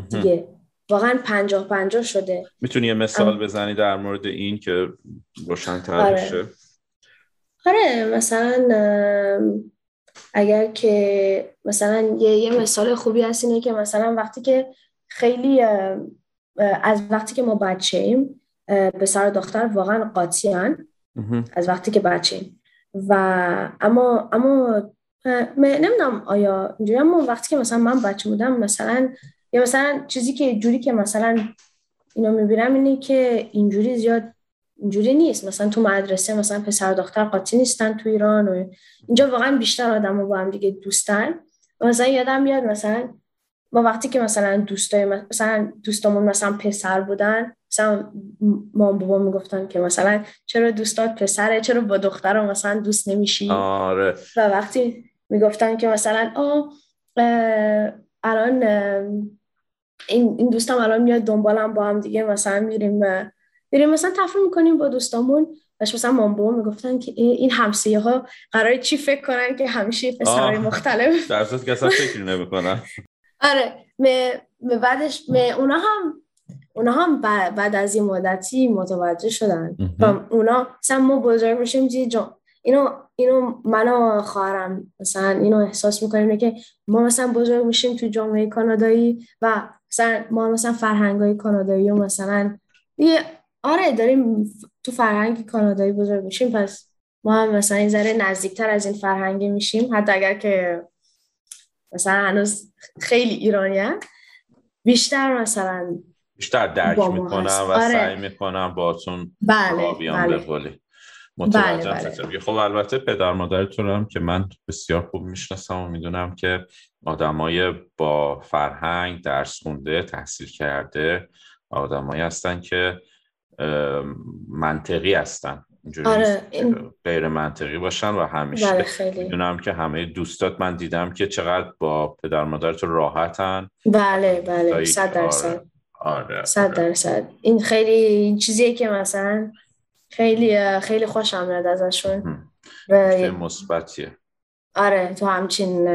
دیگه واقعا پنجاه پنجاه شده می‌تونی یه مثال ام. بزنی در مورد این که روشن‌تر آره. بشه آره مثلا اگر که مثلا یه, یه مثال خوبی هست اینه که مثلا وقتی که خیلی از وقتی که ما بچه ایم پسر و دختر واقعا قاطی مهم. از وقتی که بچه ایم و اما اما نمی‌دونم آیا اینجوری اما وقتی که مثلا من بچه بودم مثلا یا مثلا چیزی که جوری که مثلا اینو می‌بینم اینه که اینجوری زیاد اینجوری نیست. مثلا تو مدرسه مثلا پسر دختر قاطی نیستن تو ایران و اینجا واقعا بیشتر آدم با هم دیگه دوستن. مثلا یادم میاد مثلا ما وقتی که مثلا دوستای مثلا دوستامون مثلا پسر بودن مثلا ما بابا می‌گفتن که مثلا چرا دوستات پسره چرا با دختر مثلا دوست نمیشی؟ آره. و وقتی می‌گفتن که مثلا آه الان این, این دوستم الان میاد دنبالم با هم دیگه مثلا میریم میریم مثلا تفریح می‌کنیم با دوستامون. باش مثلا مام بابا می‌گفتن که این همسایه ها قرار چی فکر کنن که همیشه پسرهای مختلف؟ در که اصلا فکر نمی‌کنن. آره. می بعدش می اونا هم اونا هم بعد از این مدتی متوجه شدن. و اونا مثلا ما بزرگ میشیم جان اینو اینو من خواهرم مثلا اینو احساس می‌کنیم که ما مثلا بزرگ میشیم تو جامعه کانادایی و مثلا ما مثلا فرهنگ های کانادایی و مثلا دیگه آره داریم تو فرهنگ کانادایی بزرگ میشیم پس ما هم مثلا این ذره نزدیکتر از این فرهنگ میشیم. حتی اگر که مثلا هنوز خیلی ایرانی بیشتر مثلا بیشتر درک می‌کنم و آره. سعی می‌کنم باتون بله بله. متوجه بله بله. خب البته پدر مادرتون هم که من بسیار خوب می‌شناسم و می‌دونم که آدمای با فرهنگ درس خونده تحصیل کرده آدمایی هستن که منطقی هستن. آره غیر منطقی باشن و همیشه. بله می‌دونم که همه دوستات من دیدم که چقدر با پدر مادرت راحتن. بله بله. صد درصد. آره صد آره. درصد. این خیلی این چیزیه که مثلا خیلی خیلی خوشم میاد ازشون. مثبتیه. آره تو همچین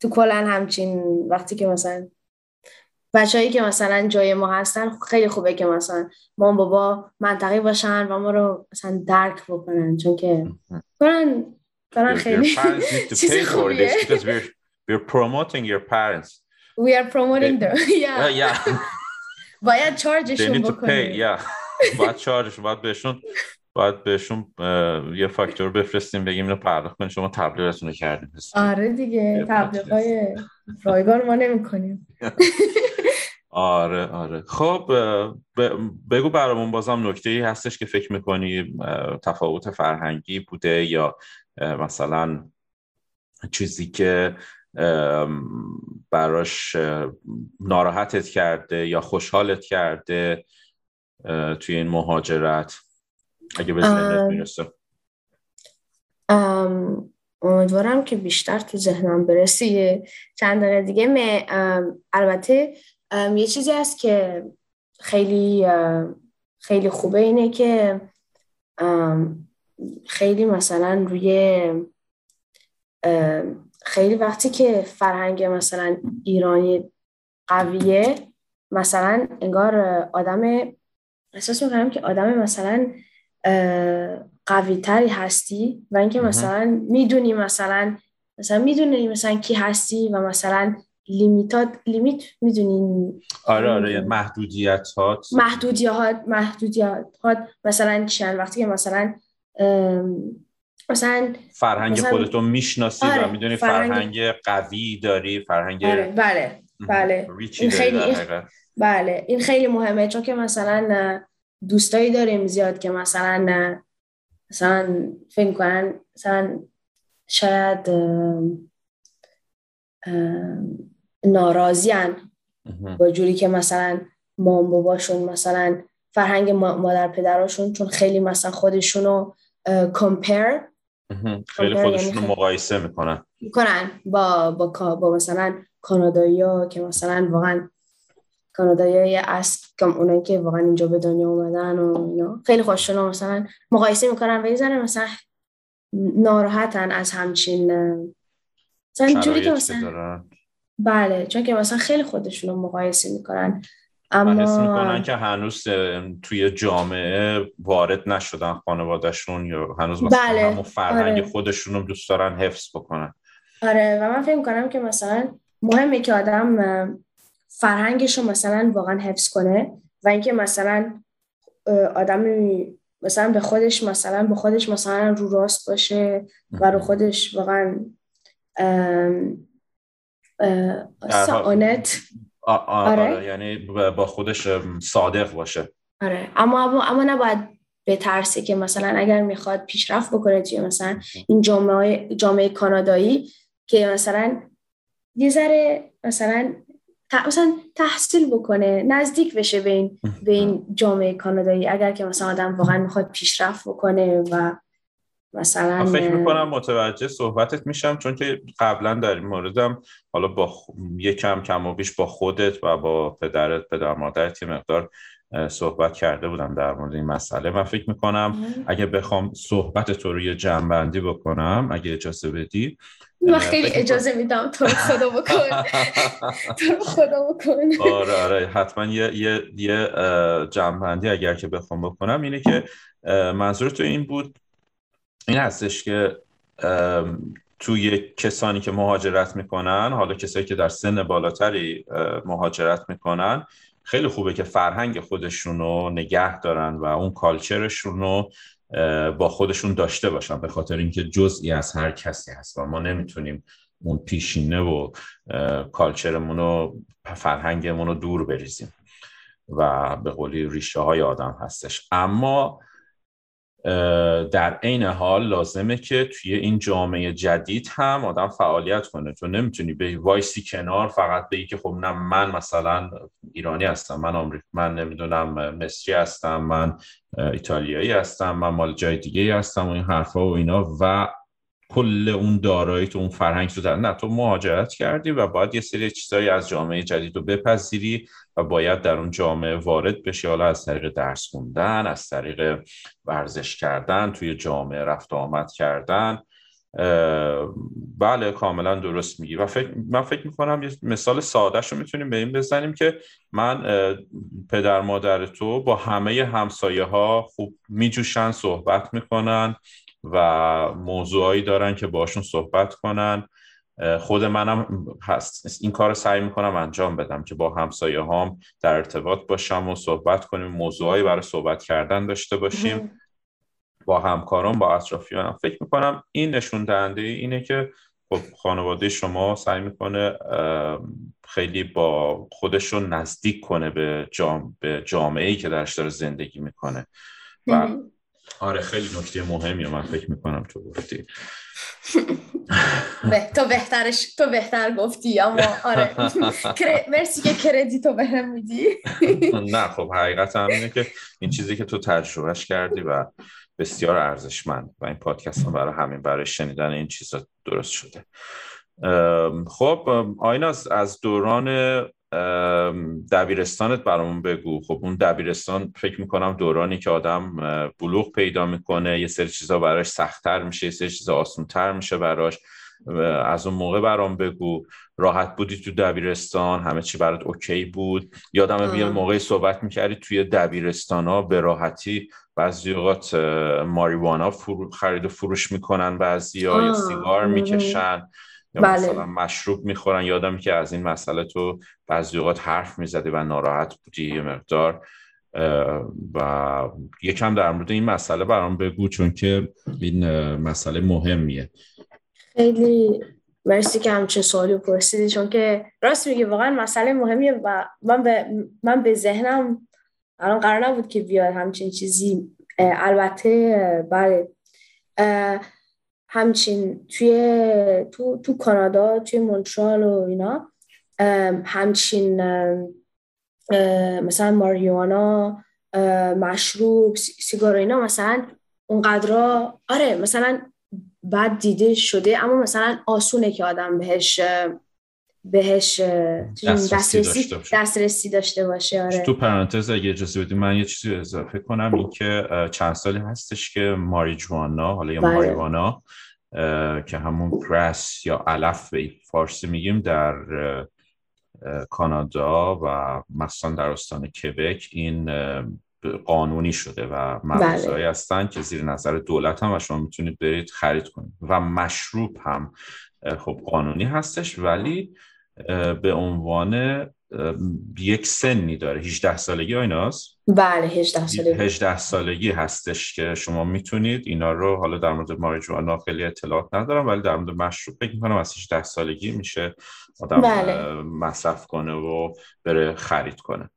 تو کلا همچین وقتی که مثلا بچههایی که مثلا جای ما هستن خیلی خوبه که مثلا ما بابا منطقی باشن و ما رو مثلا درک بکنن. چون که کنن کنن خیلی چیزی خوبیه. we're promoting your parents. We are promoting them. Yeah yeah. باید چارجشون بکنیم باید چارجش باید بهشون باید بهشون یه فاکتور بفرستیم بگیم اینو پرداخت کنیم. شما تبلیغتون رو کردیم. آره دیگه تبلیغ های رایگان ما نمی کنیم آره آره. خب بگو برامون بازم نکته ای هستش که فکر می‌کنی تفاوت فرهنگی بوده یا مثلا چیزی که براش ناراحتت کرده یا خوشحالت کرده توی این مهاجرت؟ اگه به ذهنت می‌رسه. امیدوارم که بیشتر تو ذهنم برسی. چند دقیقه دیگه البته یه چیزی هست که خیلی خیلی خوبه اینه که خیلی مثلا روی خیلی وقتی که فرهنگ مثلا ایرانی قویه مثلا انگار آدم احساس می‌کنم که آدم مثلا قوی تری هستی و اینکه مثلا می‌دونی مثلا مثلا می‌دونی مثلا کی هستی و مثلا لیمیتات لیمیت می‌دونین آره آره محدودیت هات محدودیت محدودیت هات مثلا چند وقتی که مثلا مثلا فرهنگ مثلا... خودتو می‌شناسی آره. و می‌دونی فرهنگ... فرهنگ قوی داری فرهنگ آره. بله بله این خیلی بله این خیلی مهمه چون که مثلا دوستایی داریم زیاد که مثلا مثلا فکر کنن مثلا شاید ناراضیان با جوری که مثلا مام باباشون مثلا فرهنگ مادر پدراشون چون خیلی مثلا خودشونو کمپر خیلی خودشونو یعنی مقایسه می‌کنن. می‌کنن. با با با مثلا کانادایی ها که مثلا واقعا کانادایی از اونایی که واقعا اینجا به دنیا اومدن و اینا. خیلی خوششون مثلا مقایسه می‌کنن و یه مثلا ناراحتن از همچین مثلا جوری که مثلا بله چون که مثلا خیلی خودشون رو مقایسه می‌کنن. اما حس می‌کنن که هنوز توی جامعه وارد نشدن خانوادهشون یا هنوز مثلا بله. همون فرهنگ آره. خودشون رو دوست دارن حفظ بکنن آره و من فکر کنم که مثلا مهمه که آدم فرهنگش رو مثلا واقعا حفظ کنه و اینکه مثلا آدم مثلا به خودش مثلا به خودش مثلا رو راست باشه و رو خودش واقعا سعانت آره. آره. یعنی با خودش صادق باشه. آره. اما اما, اما نباید بترسه که مثلا اگر می‌خواد پیشرفت بکنه توی مثلا این جامعه جامعه کانادایی که مثلا یه ذره مثلا مثلا تحصیل بکنه نزدیک بشه به این به این جامعه کانادایی. اگر که مثلا آدم واقعا می‌خواد پیشرفت بکنه و مثلا فکر می‌کنم متوجه صحبتت میشم چون که قبلا در این موردم حالا با خ... یکم کم و بیش با خودت و با پدرت پدر مادرت یه مقدار صحبت کرده بودم در مورد این مسئله. من فکر می‌کنم اگه بخوام صحبت تو رو یه جنبندی بکنم اگه اجازه بدی من خیلی اجازه میدم تو خدا بکن. تو خدا بکن. آره آره حتما یه, یه, یه جنبندی اگر که بخوام بکنم اینه که منظور تو این بود این هستش که توی کسانی که مهاجرت می‌کنن حالا کسایی که در سن بالاتری مهاجرت می‌کنن خیلی خوبه که فرهنگ خودشون رو نگه دارن و اون کالچرشون رو با خودشون داشته باشن به خاطر اینکه جزئی از هر کسی هست و ما نمی‌تونیم اون پیشینه و کالچرمون و فرهنگمون رو دور بریزیم و به قولی ریشه های آدم هستش. اما در عین حال لازمه که توی این جامعه جدید هم آدم فعالیت کنه. تو نمی‌تونی به وایسی کنار فقط بگی که خب نه من مثلا ایرانی هستم من آمریک من نمی‌دونم مصری هستم من ایتالیایی هستم من مال جای دیگه هستم و این حرفا و اینا. و کل اون دارایی تو اون فرهنگ تو در نه تو مهاجرت کردی و باید یه سری چیزایی از جامعه جدید رو بپذیری و باید در اون جامعه وارد بشی. حالا از طریق درس خوندن از طریق ورزش کردن توی جامعه رفت آمد کردن. بله کاملا درست میگی. و فکر من فکر می‌کنم یه مثال سادهش رو می‌تونیم به این بزنیم که من پدر مادر تو با همه همسایه ها خوب میجوشن صحبت می‌کنن. و موضوعایی دارن که باشون صحبت کنن. خود منم هست. این کار سعی می‌کنم انجام بدم که با همسایه هام در ارتباط باشم و صحبت کنیم موضوعایی برای صحبت کردن داشته باشیم. با همکاران با اطرافیانم. فکر می‌کنم این نشون دهنده اینه که خب خانواده شما سعی می‌کنه خیلی با خودشون نزدیک کنه به, جام... به جامعه ای که درش داره زندگی می‌کنه. و آره خیلی نکته مهمی من فکر می‌کنم تو گفتی. تو بهترش تو بهتر گفتی اما آره. مرسی که کردیتو بهم میدی. نه خب حقیقت هم اینه که این چیزی که تو تجربهش کردی و بسیار ارزشمند و این پادکست هم برای همین برای شنیدن این چیزا درست شده. خب آیناز از دوران دبیرستانت برامون بگو. خب اون دبیرستان فکر می‌کنم دورانی که آدم بلوغ پیدا می‌کنه یه سری چیزا براش سختتر میشه یه سری چیزا آسونتر میشه براش. از اون موقع برام بگو. راحت بودی تو دبیرستان همه چی برات اوکی بود. یادم یه موقعی صحبت می‌کردی توی دبیرستان ها به راحتی بعضی اوقات ماریوانا خرید و فروش می‌کنن بعضی یا سیگار می‌کشن. یا بله. مثلا مشروب می‌خورن یادم که از این مسئله تو بعضی اوقات حرف می‌زدی و ناراحت بودی یه مقدار و یکم در مورد این مسئله برام بگو چون که این مسئله مهمیه. خیلی مرسی که همچین سوالی پرسیدی چون که راست میگه واقعا مسئله مهمیه و من به, من به ذهنم الان قرار نبود که بیاد همچین چیزی. البته بله. همچین توی تو, تو کانادا توی مونترال و اینا همچین مثلا ماریوانا مشروب سیگار اینا مثلا اونقدر آره مثلا بعد دیده شده اما مثلا آسونه که آدم بهش بهش دسترسی داشته, داشته باشه آره. تو پرانتز اگه اجازه بدی من یه چیزی اضافه کنم این که چند سالی هستش که ماریجوانا حالا یا بله. ماریوانا که همون پرس یا علف به فارسی میگیم در کانادا و مثلا در استان کبک این قانونی شده و مغازهایی بله. هستن که زیر نظر دولت هم و شما می‌تونید برید خرید کنید و مشروب هم خب قانونی هستش ولی به عنوان یک سنی داره. 18 سالگی آیناست؟ بله 18 سالگی. 18 سالگی هستش که شما می‌تونید اینا رو حالا در مورد ماریجوانا خیلی اطلاعات ندارم ولی در مورد مشروب فکر می‌کنم از 18 سالگی میشه آدم بله. مصرف کنه و بره خرید کنه.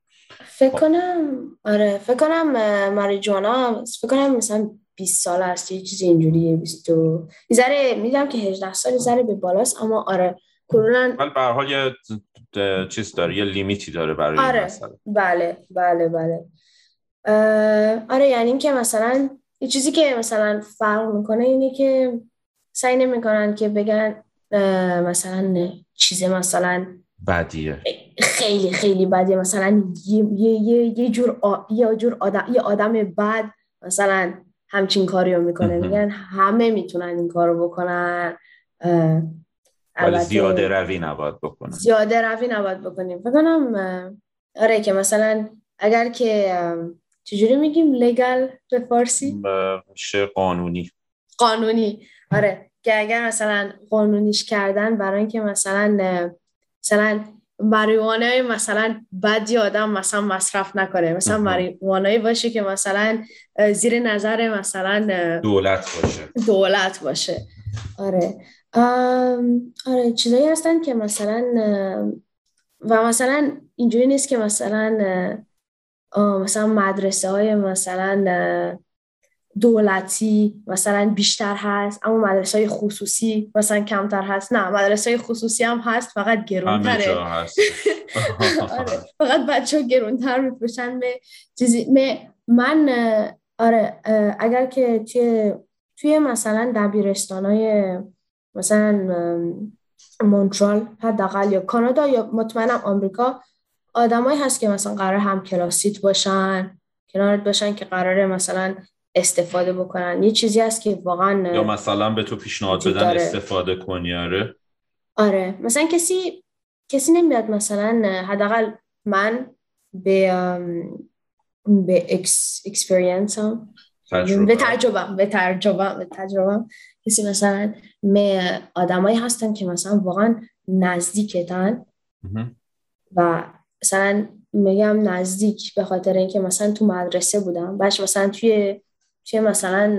فکر کنم آره فکر کنم ماریجوانا فکر کنم مثلا 20 سال است یه چیز اینجوریه 20 ذره می‌دونم که 18 سال ذره به بالاست اما آره کلا ولی به حال یه چیز داره یه لیمیتی داره برای آره. این مسئله. بله بله بله. آره یعنی اینکه مثلا یه چیزی که مثلا فرق می‌کنه اینه که سعی نمی‌کنن که بگن مثلا چیز مثلا بدیه. خیلی خیلی بدیه. مثلا یه, یه, یه, جور یه جور آدم یه آدم بد مثلا همچین کاری رو می‌کنه میگن همه می‌تونن این کارو بکنن. ولی زیاده روی نباید بکنن زیاده روی نباید بکنیم. فکر کنم آره که مثلا اگر که چجوری میگیم؟ لگل به فارسی؟ میشه قانونی. قانونی. آره که اگر مثلا قانونیش کردن برای اینکه مثلا مثلا مریوانه مثلا بدی آدم مثلا مصرف نکنه. مثلا مریوانه باشه که مثلا زیر نظر مثلا دولت باشه. دولت باشه. آره. آره چیزایی هستن که مثلا و مثلا اینجوری نیست که مثلا مثلا مدرسه های مثلا دولتی مثلا بیشتر هست اما مدرسه های خصوصی مثلا کمتر هست. نه مدرسه های خصوصی هم هست فقط گرونتره. آره فقط بچه ها گرونتر میفروشن. به چیزی من آره اگر که توی توی مثلا دبیرستان های مثلا مونترال حداقل یا کانادا یا مطمئنم آمریکا آدمایی هست که مثلا قرار هم کلاسیت باشن کنارت باشن که قراره مثلا استفاده بکنن. یه چیزی هست که واقعا یا مثلا به تو پیشنهاد بدن استفاده کنی آره؟ آره. مثلا کسی کسی نمیاد مثلا حداقل من به به ex expérience م به تجربه به تجربه به تجربه. کسی مثلا آدمایی هستن که مثلا واقعا نزدیکتن. و مثلا میگم نزدیک به خاطر اینکه مثلا تو مدرسه بودم. باش مثلا توی توی مثلا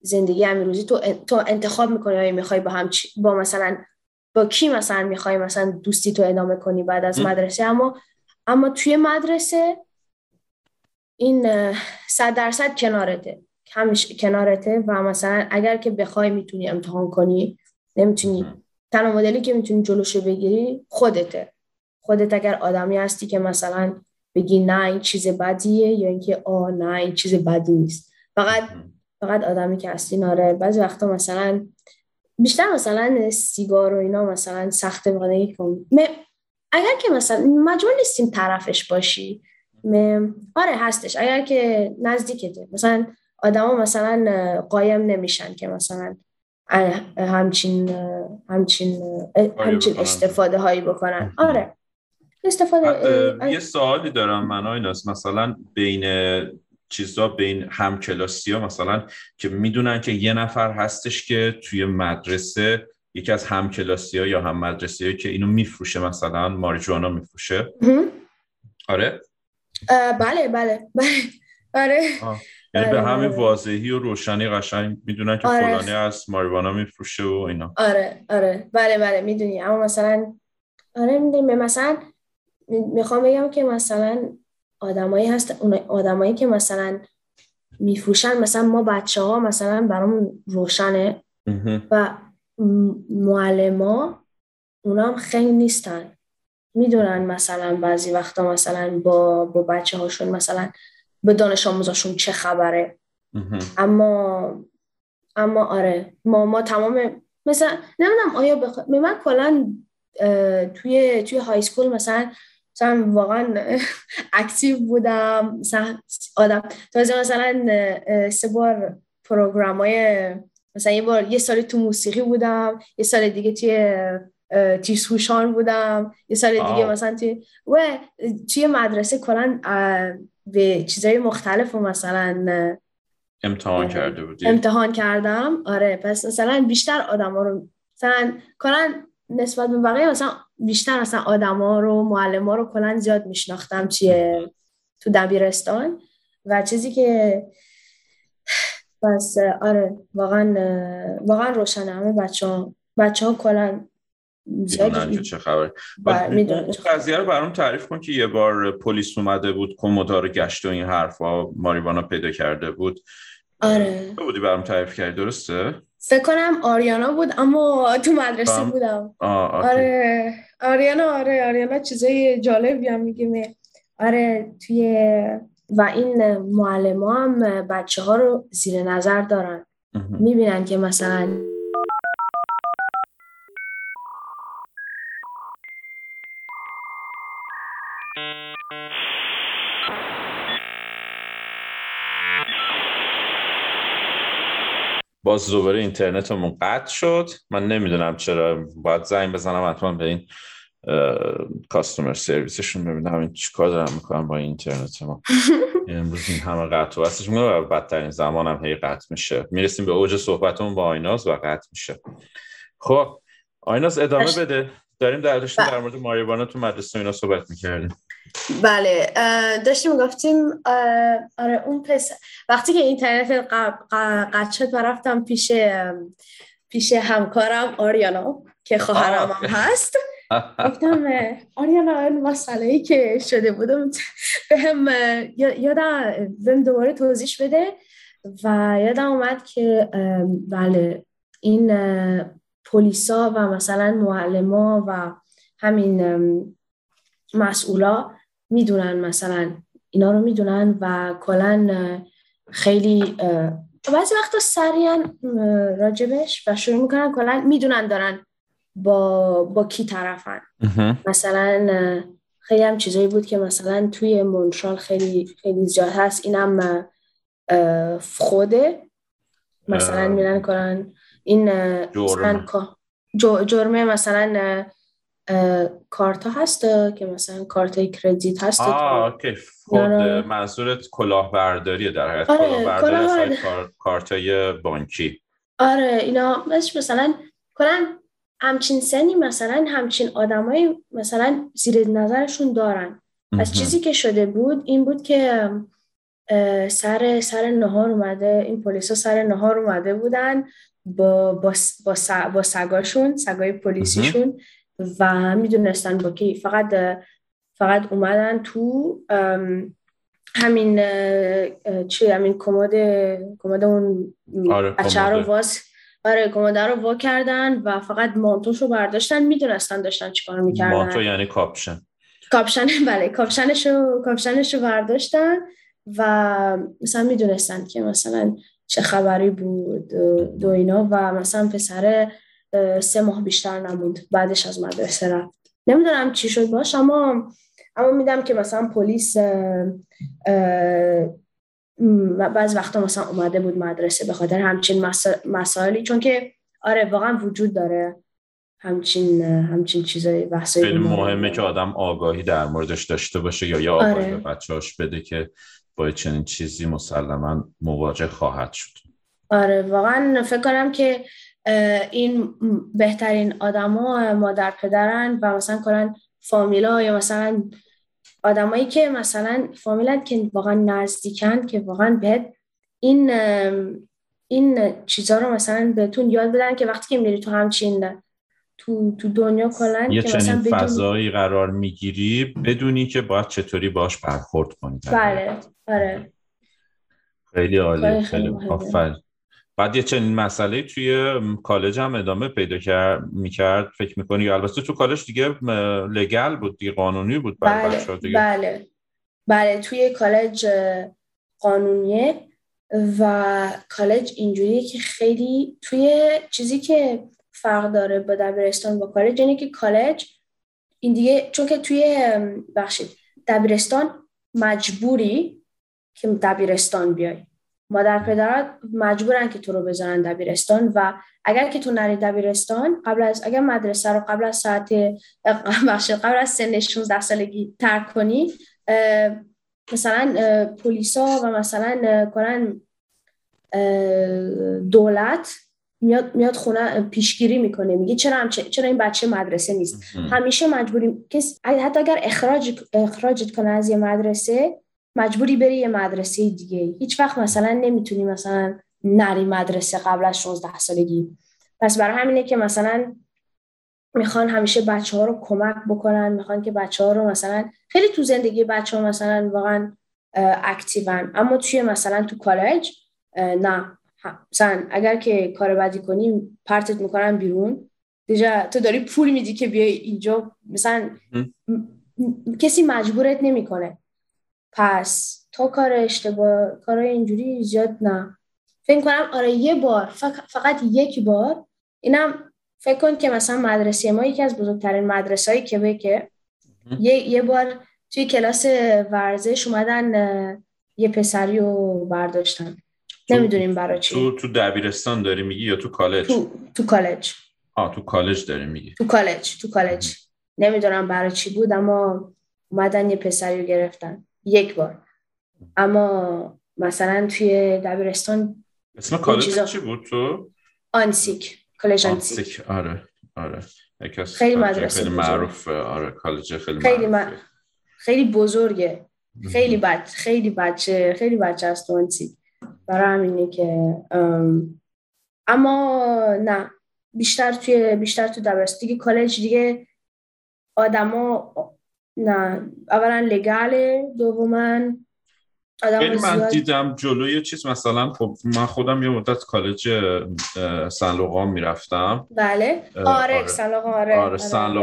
زندگی روزی تو تو انتخاب می‌کنی یا می‌خوای با هم با مثلا با کی مثلا می‌خوای مثلا دوستی تو ادامه کنی بعد از مدرسه؟ اما اما توی مدرسه این صد درصد کنارته. همیشه کنارته و مثلا اگر که بخوای می‌تونی امتحان کنی نمی‌تونی. تنها مدلی که می‌تونی جلوشو بگیری خودته. خودت اگر آدمی هستی که مثلا بگی نه این چیز بدیه یا اینکه آ نه این چیز بدی نیست. فقط فقط آدمی که هستی ناره بعضی وقتا مثلا بیشتر مثلا سیگار و اینا مثلا سخت می‌کنه اگر که مثلا مجبور نیستیم طرفش باشی. آره هستش. اگر که نزدیکته. مثلا آدما مثلا قایم نمیشن که مثلا همچین همچین همچین استفاده هایی بکنن. آره. استفاده یه سوالی دارم من ایناست. مثلا بین چیزا بین همکلاسی ها مثلا که می‌دونن که یه نفر هستش که توی مدرسه یکی از همکلاسی ها یا هم مدرسه که اینو میفروشه مثلا ماریجوانا میفروشه. آره؟ بله بله. بله. آره. یعنی به همین واضحی و روشنی قشنگ می‌دونن که آره. فلانی از ماریوانا میفروشه و اینا. آره آره. بله بله می‌دونی. اما مثلا آره می‌دونی. مثلا می‌خوام بگم که مثلا آدمایی هست اون آدمایی که مثلا میفروشن مثلا ما بچه ها مثلا برامون روشنه و معلما اونا هم خیلی نیستن. می‌دونن مثلا بعضی وقتا مثلا با, با بچه هاشون مثلا به دانش آموزاشون چه خبره. اما اما آره ما ما تمام مثلا نمی‌دونم آیا بخ... من کلا توی توی high school مثلا مثلا واقعا active بودم. مثلا آدم تازه مثلا سه بار program های مثلا یه بار یه سال تو موسیقی بودم یه سال دیگه توی تیرسوشان بودم یه سال دیگه مثلا توی و توی مدرسه کلا به چیزای مختلف و مثلا امتحان کرده بودی. امتحان کردم. آره پس مثلا بیشتر آدم ها رو مثلا کلا نسبت به بقیه مثلا بیشتر مثلا آدما رو معلم ها رو کلا زیاد میشناختم چیه تو دبیرستان. و چیزی که بس آره واقعا واقعا روشنه همه بچه ها بچه ها کلا می‌دونن که چه خبره قضیه رو برام تعریف کن که یه بار پلیس اومده بود کمدار گشت و این حرفا ماریوانا پیدا کرده بود. آره. بودی برام تعریف کردی؟ درسته؟ فکر کنم آریانا بود اما تو مدرسه بودم. آره. آریانا آره. آریانا چیزای جالبی هم میگه آره توی و این معلم هم بچه ها رو زیر نظر دارن. می‌بینن که مثلا باز دوباره اینترنتمون قطع شد. من نمی‌دونم چرا. باید زنگ بزنم حتما به این کاستومر سرویسشون ببینم این چیکار دارم می‌کنم با اینترنت ما. امروز این همه قطع و بستش و بدترین زمان هم هی قطع میشه. می‌رسیم به اوج صحبتمون با آیناز و قطع میشه. خب آیناز ادامه بده. داریم در داشتیم در مورد ماریوانا تو مدرسه اینا صحبت می‌کردیم. بله داشتیم گفتیم آره اون پس وقتی که اینترنت قطع شد و رفتم پیش پیش همکارم آریانا که خواهرم هم هست. گفتم آریانا این مسئله ای که شده بودم به هم یادم بهم دوباره توضیح بده. و یادم اومد که بله این پلیسا و مثلا معلما و همین مسئولا می‌دونن مثلا اینا رو می‌دونن و کلا خیلی بعضی وقتا سریعا راجبش و شروع می‌کنن کلا می‌دونن دارن با, با کی طرفن. مثلا خیلی هم چیزایی بود که مثلا توی مونترال خیلی خیلی زیاد هست. اینم خوده. مثلا میرن کنن این جرم. جرمه. مثلا کارت هست که مثلا کارت کردیت هست آه که خود منظورت کلاهبرداریه در حقیقت. آره، کلاهبرداری کارت های بانکی. آره اینا مثلا کلا همچین سنی مثلا همچین آدمایی مثلا زیر نظرشون دارن. از چیزی که شده بود این بود که سر سر نهار اومده این پلیسا سر نهار اومده بودن با با با, با سگاشون سگای پلیسیشون. و می‌دونستن با کی. فقط فقط اومدن تو همین چی همین کمد کمد اون آره بچه رو واس آره کمد رو وا کردن و فقط مانتوش رو برداشتن. می‌دونستن داشتن چیکار می‌کردن. مانتو یعنی کاپشن. کاپشن بله کاپشنش رو کاپشنش رو برداشتن و مثلا می‌دونستن که مثلا چه خبری بود دو اینا و مثلا پسر سه ماه بیشتر نموند بعدش از مدرسه رفت. نمی‌دونم چی شد باش اما اما میدم که مثلا پلیس بعض وقتا مثلا اومده بود مدرسه به خاطر همچین مسائلی چون که آره واقعا وجود داره همچین همچین چیزای بحثایی خیلی مهمه که آدم آگاهی در موردش داشته باشه یا یا آگاهی آره. به بچه‌هاش بده که با چنین چیزی مسلما مواجه خواهد شد. آره واقعا فکر کنم که این بهترین آدما مادر پدرن و مثلا کلا فامیلا یا مثلا آدمایی که مثلا فامیلت که واقعا نزدیکن که واقعا بهت این این چیزا رو مثلا بهتون یاد بدن که وقتی که میری تو همچین تو تو دنیا کلا یه چنین فضایی قرار می‌گیری بدونی که باید چطوری باش برخورد کنی بله آره. خیلی عالی خیلی آفر بعد یه چنین مسئله توی کالج هم ادامه پیدا کرد می‌کرد فکر می‌کنی؟ البته تو کالج دیگه لگل بود دیگه قانونی بود بله دیگه. بله. بله توی کالج قانونیه و کالج اینجوریه که خیلی توی چیزی که فرق داره با دبیرستان با کالج اینه که کالج این دیگه چون که توی بخشید دبیرستان مجبوری که دبیرستان بیای. مادر پدرات مجبورن که تو رو بزنن دبیرستان و اگر که تو نری دبیرستان قبل از اگر مدرسه رو قبل از ساعت قبل از سن 16 سالگی ترک کنی مثلا پلیسا و مثلا کنن دولت میاد میاد خونه پیشگیری می‌کنه. میگه چرا هم چرا این بچه مدرسه نیست؟ همیشه مجبوریم. کس حتی اگر اخراج اخراجت کنه از یه مدرسه مجبوری بری یه مدرسه دیگه. هیچ وقت مثلا نمی‌تونی مثلا نری مدرسه قبل از 16 سالگی. پس برای همینه که مثلا می‌خوان همیشه بچه ها رو کمک بکنن می‌خوان که بچه ها رو مثلا خیلی تو زندگی بچه ها مثلا واقعا اکتیون. اما توی مثلا تو کالج نه. مثلا اگر که کار بدی کنی پرتت می‌کنن بیرون. دیجا تو داری پول میدی که بیای اینجا مثلا کسی مجبورت نمی‌کنه. پس تو کار اشتباه کار اینجوری زیاد نه. فکر کنم آره یه بار فقط یک بار. اینم فکر کن که مثلا مدرسه ما یکی از بزرگترین مدرسه های کبکه یه, یه بار توی کلاس ورزش اومدن یه پسری رو برداشتن. نمی‌دونیم برای چی. تو تو دبیرستان داری میگی یا تو کالج؟ تو تو کالج. آه تو کالج داری میگی. تو کالج تو کالج. نمی‌دونم برای چی بود اما اومدن یه پسری رو گرفتن. یک بار. اما مثلا توی دبیرستان اسم کالج چی بود تو؟ Ahuntsic کالج Ahuntsic. آره آره. خیلی مدرسه خیلی معروف آره کالج خیلی, خیلی خیلی بزرگه. خیلی بچه خیلی بچه خیلی بچه است آنسیک. برای همینه که اما نه بیشتر توی بیشتر تو دبیرستان. دیگه کالج دیگه آدما نه. اولا لگاله دوما خیلی من دیدم جلوی چیز. مثلا خب من خودم یه مدت کالج سن می‌رفتم. بله. آره, آره. سن آره. آره سن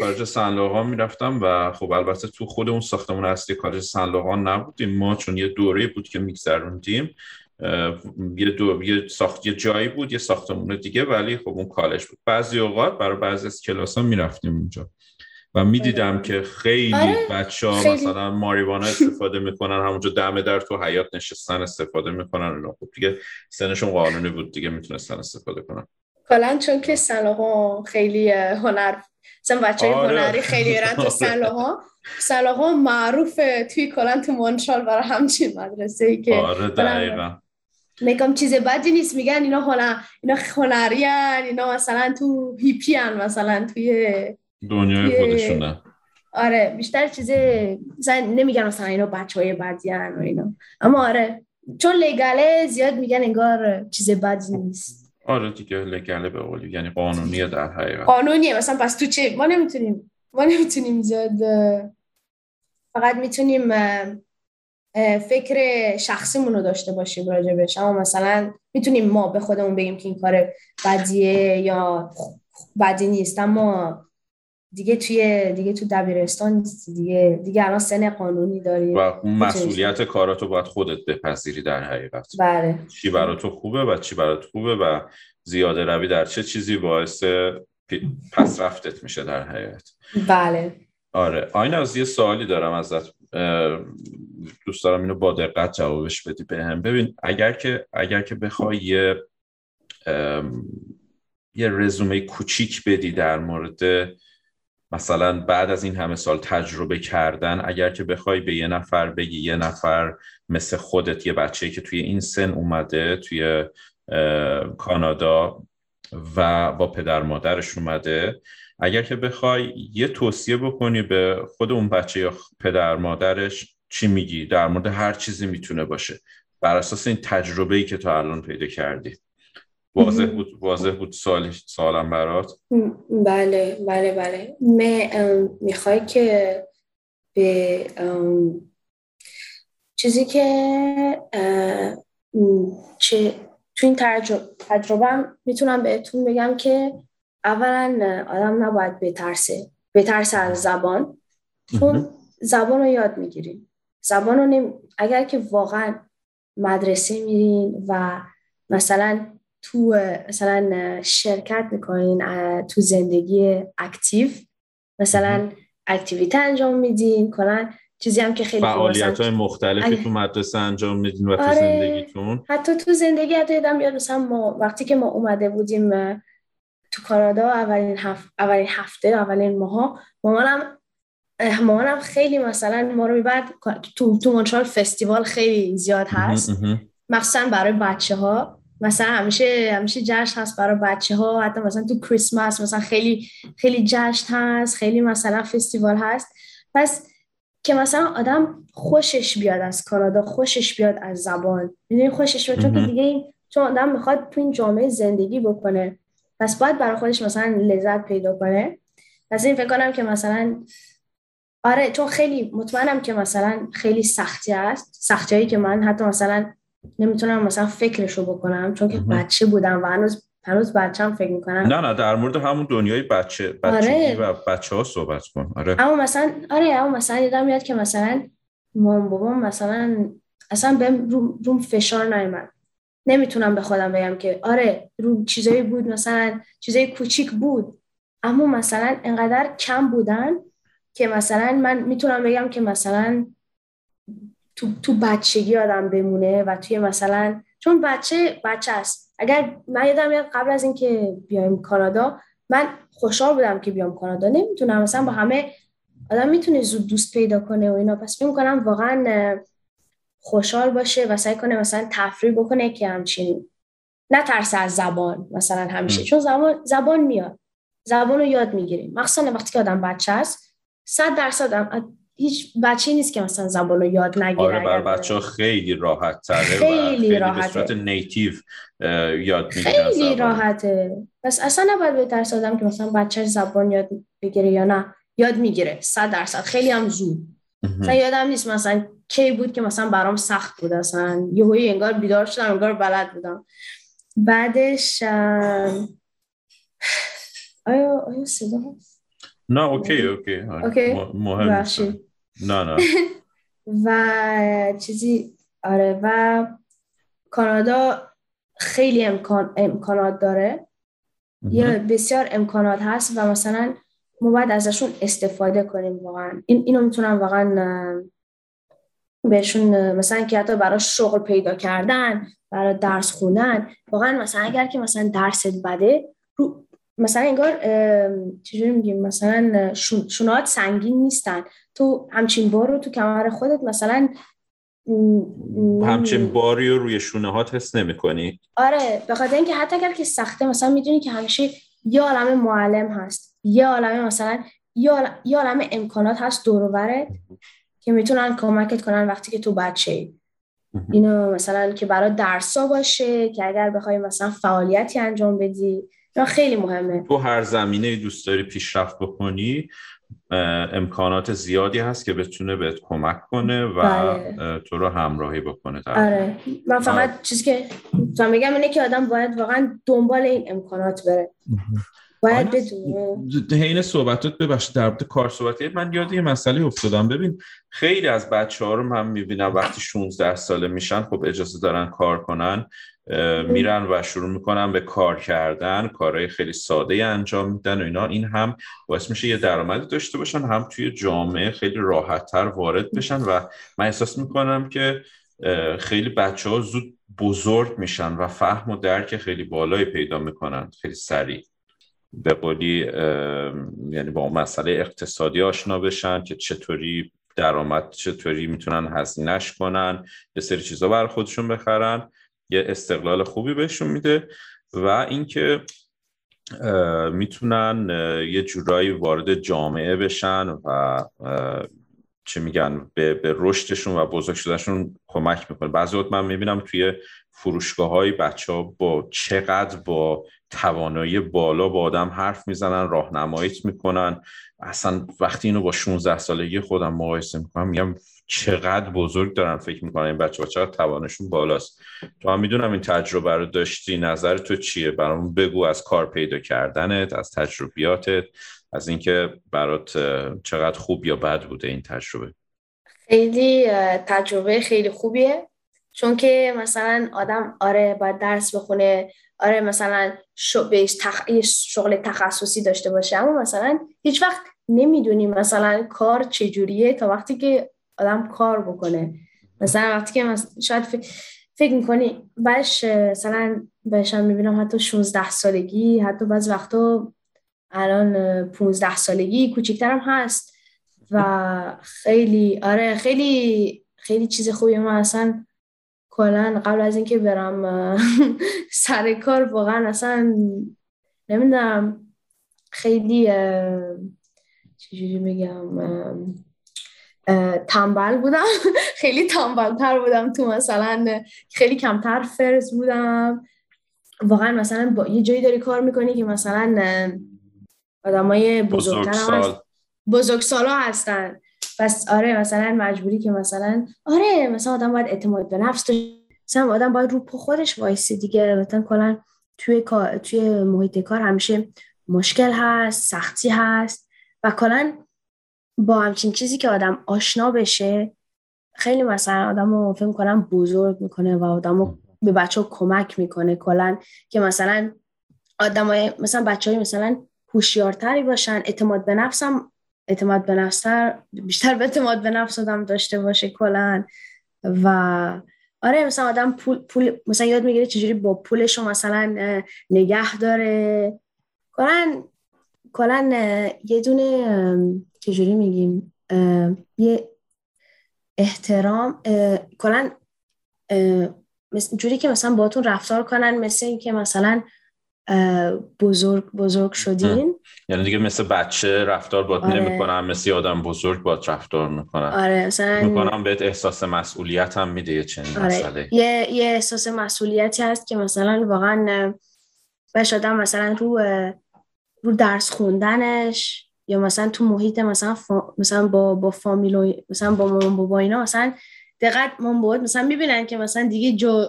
کالج سن می‌رفتم و خب البته تو خود اون ساختمون اصلی کالج سن نبودیم. ما چون یه دوره بود که میگذروندیم یه دو یه ساخت یه جایی بود یه ساختمون دیگه ولی خب اون کالج بود. بعضی اوقات برای بعضی از کلاس ها می‌رفتیم اونجا. و می‌دیدم آره. که خیلی آره. بچه ها خیلی. مثلا ماریوانا استفاده می‌کنن همونجا دم در تو حیات نشستن استفاده می‌کنن اونا خب دیگه سنشون قانونی بود دیگه می‌تونستن استفاده کنن کلا چون که سلاها خیلی هنر مثلا بچه آره. هنری خیلی برن تو سلاها سلاها معروفه توی کلا تو مونشال برای همچین مدرسه ای که آره دقیقا میگم چیز بدی نیست میگن اینا هنر اینا هنریان اینا مثلا تو هیپیان مثلا توی دنیای خودشونه. آره بیشتر چیز مثلا نمیگن مثلا اینا بچه های بدیان و اینا. اما آره چون لگاله زیاد میگن انگار چیز بدی نیست. آره دیگه لگاله به قولی یعنی قانونیه در حقیقت. قانونیه مثلا پس تو چه؟ ما نمی‌تونیم ما نمی‌تونیم زیاد فقط می‌تونیم فکر شخصیمون رو داشته باشیم راجبش. اما مثلا می‌تونیم ما به خودمون بگیم که این کار بدیه یا بدی نیست. اما دیگه توی دیگه تو دبیرستان دیگه. دیگه الان سن قانونی داری. و اون مسئولیت کاراتو باید خودت بپذیری در حقیقت. بله. چی برای تو خوبه و چی برای تو خوبه و زیاده روی در چه چیزی باعث پس رفتت میشه در حقیقت. بله. آره. آین از یه سوالی دارم ازت. دوست دارم اینو با دقت جوابش بدی بهم. ببین اگر که اگر که بخوای یه یه رزومه کوچیک بدی در مورد مثلا بعد از این همه سال تجربه کردن اگر که بخوای به یه نفر بگی یه نفر مثل خودت یه بچه که توی این سن اومده توی کانادا و با پدر مادرش اومده اگر که بخوای یه توصیه بکنی به خود اون بچه یا پدر مادرش چی میگی؟ در مورد هر چیزی می‌تونه باشه. بر اساس این تجربه ای که تا الان پیدا کردی. واضح بود واضح بود سوال سوالم برات؟ بله بله بله. می‌خوای که به چیزی که چه تو این تجربه می‌تونم بهتون بگم که اولا آدم نباید بترسه بترسه از زبان. چون زبان رو یاد می‌گیریم. زبان رو نمی... اگر که واقعا مدرسه میرین و مثلا تو مثلا شرکت می‌کنین تو زندگی اکتیو مثلا اکتیویته انجام میدین کنن چیزی هم که خیلی فعالیت های مختلفی تو مدرسه انجام میدین و تو آره. زندگیتون؟ حتی تو زندگی حتی یادم یاد مثلا ما وقتی که ما اومده بودیم تو کانادا اولین, هف... اولین هفته اولین ماها مامانم مامانم خیلی مثلا ما رو می‌برد تو تو مونترال فستیوال خیلی زیاد هست. مخصوصا برای بچه ها مثلا همیشه همیشه جشن هست برای بچه ها حتی مثلا تو کریسمس مثلا خیلی خیلی جشن هست خیلی مثلا فستیوال هست. پس که مثلا آدم خوشش بیاد از کانادا خوشش بیاد از زبان. می‌دونی خوشش بیاد؟ چون که دیگه چون آدم می‌خواد تو این جامعه زندگی بکنه. پس باید برای خودش مثلا لذت پیدا کنه. پس این فکر کنم که مثلا آره چون خیلی مطمئنم که مثلا خیلی سختی است سختی هایی که من حتی مثلا نمی‌تونم مثلا فکرشو بکنم چون که بچه بودم و هنوز هنوز هم فکر می‌کنم نه نه در مورد همون دنیای بچه بچگی آره. و بچه ها صحبت کن. آره. اما مثلا آره اما مثلا یادم میاد که مثلا مام بابام مثلا اصلا بهم روم, روم فشار نیومد. نمی‌تونم به خودم بگم که آره رو چیزایی بود مثلا چیزایی کوچیک بود. اما مثلا انقدر کم بودن که مثلا من می‌تونم بگم که مثلا تو, تو بچگی آدم بمونه و توی مثلا چون بچه بچه است. اگر من یادم میاد قبل از اینکه بیایم کانادا من خوشحال بودم که بیام کانادا. نمی‌تونم مثلا با همه آدم می‌تونه زود دوست پیدا کنه و اینا. پس فکر کنم واقعا خوشحال باشه و سعی کنه مثلا تفریح بکنه که همچین نه ترس از زبان مثلا همیشه. چون زبان زبان میاد. زبان رو یاد می‌گیریم. مخصوصا وقتی که آدم بچه است صد درصد هیچ بچه نیست که مثلا زبان رو یاد نگیره آره بر بچه ها خیلی راحت تره خیلی خیلی به صورت نیتیو یاد می‌گیرن خیلی راحته. پس اصلا نباید به ترس آدم که مثلا بچه زبان یاد بگیره یا نه. یاد می‌گیره صد درصد. خیلی هم زود. مثلا یادم نیست مثلا کی بود که مثلا برام سخت بود اصلا. یهویی انگار بیدار شدم انگار بلد بودم. بعدش آیا آیا صدا هست؟ نه okay okay. okay. مهم نه نه. و چیزی آره و کانادا خیلی امکان امکانات داره. یا بسیار امکانات هست و مثلا ما باید ازشون استفاده کنیم واقعا. این اینو می‌تونم واقعا بهشون مثلا که حتی برای شغل پیدا کردن برای درس خوندن واقعا مثلا اگر که مثلا درست بده رو مثلا انگار چجوری میگیم مثلا شونات سنگین نیستن. تو همچین بار رو تو کمر خودت مثلا همچین باری رو روی شونه هات حس نمی کنی؟ آره به خاطر اینکه حتی اگر که سخته مثلا می‌دونی که همیشه یه عالم معلم هست یه عالم مثلا یه عالم امکانات هست دور که می‌تونن کمکت کنن وقتی که تو بچه ای اینو مثلا که برای درسا باشه که اگر بخوای مثلا فعالیتی انجام بدی خیلی مهمه. تو هر زمینه دوست داری پیشرفت بکنی امکانات زیادی هست که بتونه بهت کمک کنه و بله. تو رو همراهی بکنه آره. من فقط آره. چیزی که تو میگم اینه که آدم باید واقعا دنبال این امکانات بره. باید بدونه. حین صحبتات ببخشید در مورد کار صحبتی. من یاد یه مسئله افتادم. ببین خیلی از بچه ها رو من می‌بینم وقتی 16 ساله میشن خب اجازه دارن کار کنن. میرن و شروع می‌کنن به کار کردن کارهای خیلی ساده انجام میدن و اینا. این هم باعث میشه یه درآمدی داشته باشن هم توی جامعه خیلی راحتتر وارد بشن و من احساس می‌کنم که خیلی بچه ها زود بزرگ میشن و فهم و درک خیلی بالایی پیدا می‌کنن خیلی سریع. به قولی یعنی با مسئله اقتصادی آشنا بشن که چطوری درآمد چطوری می‌تونن هزینهش کنن یه سری چیزا بر خودشون بخرن. یه استقلال خوبی بهشون میده و اینکه می‌تونن یه جورایی وارد جامعه بشن و چه میگن به, به رشدشون و بزرگ شدنشون کمک می‌کنه بعضی وقت من می‌بینم توی فروشگاه های بچه ها با چقدر با توانایی بالا با آدم حرف می‌زنن راهنماییت می‌کنن. اصلا وقتی اینو با 16 سالگی خودم مقایسه می‌کنم میگم چقدر بزرگ دارن فکر می‌کنن این بچه چقدر توانشون بالاست. تو هم می‌دونم این تجربه رو داشتی نظر تو چیه؟ برام بگو از کار پیدا کردنت از تجربیاتت از اینکه برات چقدر خوب یا بد بوده این تجربه. خیلی تجربه خیلی خوبیه. چون که مثلا آدم آره باید درس بخونه آره مثلا شغل تخصصی داشته باشه. اما مثلا هیچ وقت نمی‌دونیم مثلا کار چجوریه تا وقتی که آدم کار بکنه. مثلا وقتی که شاید فکر می‌کنی بعدش مثلا بهشم می‌بینم حتی 16 سالگی حتی بعض وقتا الان 15 سالگی کوچکترم هست و خیلی آره خیلی خیلی چیز خوبی. ما اصلا کلا قبل از اینکه برم سر کار واقعا اصلا نمی‌دونم خیلی چجوری بگم تنبل بودم. خیلی تنبل تر بودم تو مثلا خیلی کمتر فرز بودم. واقعا مثلا با یه جایی داری کار می‌کنی که مثلا آدمای بزرگتر بزرگ بزرگ سالا هستن. پس آره مثلا مجبوری که مثلا آره مثلا آدم باید اعتماد به نفس مثلا آدم باید رو خودش وایسی دیگه. مثلا کلا توی توی محیط کار همیشه مشکل هست سختی هست و کلا با همچین چیزی که آدم آشنا بشه خیلی مثلا آدم رو فکر کنم بزرگ می‌کنه و آدم به بچه کمک می‌کنه کلا که مثلا آدم های مثلا بچه های مثلا هوشیارتری باشن. اعتماد به نفسم اعتماد به نفستر بیشتر به اعتماد به نفس آدم داشته باشه کلا. و آره مثلا آدم پول, پول مثلا یاد می‌گیره چجوری با پولش رو مثلا نگه داره. کلا کلا یه دونه چجوری میگیم یه احترام کلا جوری که مثلا باتون رفتار کنن مثل اینکه مثلا بزرگ بزرگ شدین یعنی دیگه مثل بچه رفتار بات آره. نمی‌کنن مثل آدم بزرگ بات رفتار می‌کنن آره مثلا می‌کنم بهت احساس مسئولیت هم میده یه چنین آره. مسئله یه, یه احساس مسئولیتی هست که مثلا واقعا بهش آدم مثلا رو رو درس خوندنش یا مثلا تو محیط مثلا مثلا با با فامیل مثلا با مامان بابا اینا مثلا دقت مامان بابا مثلا می‌بینن که مثلا دیگه جو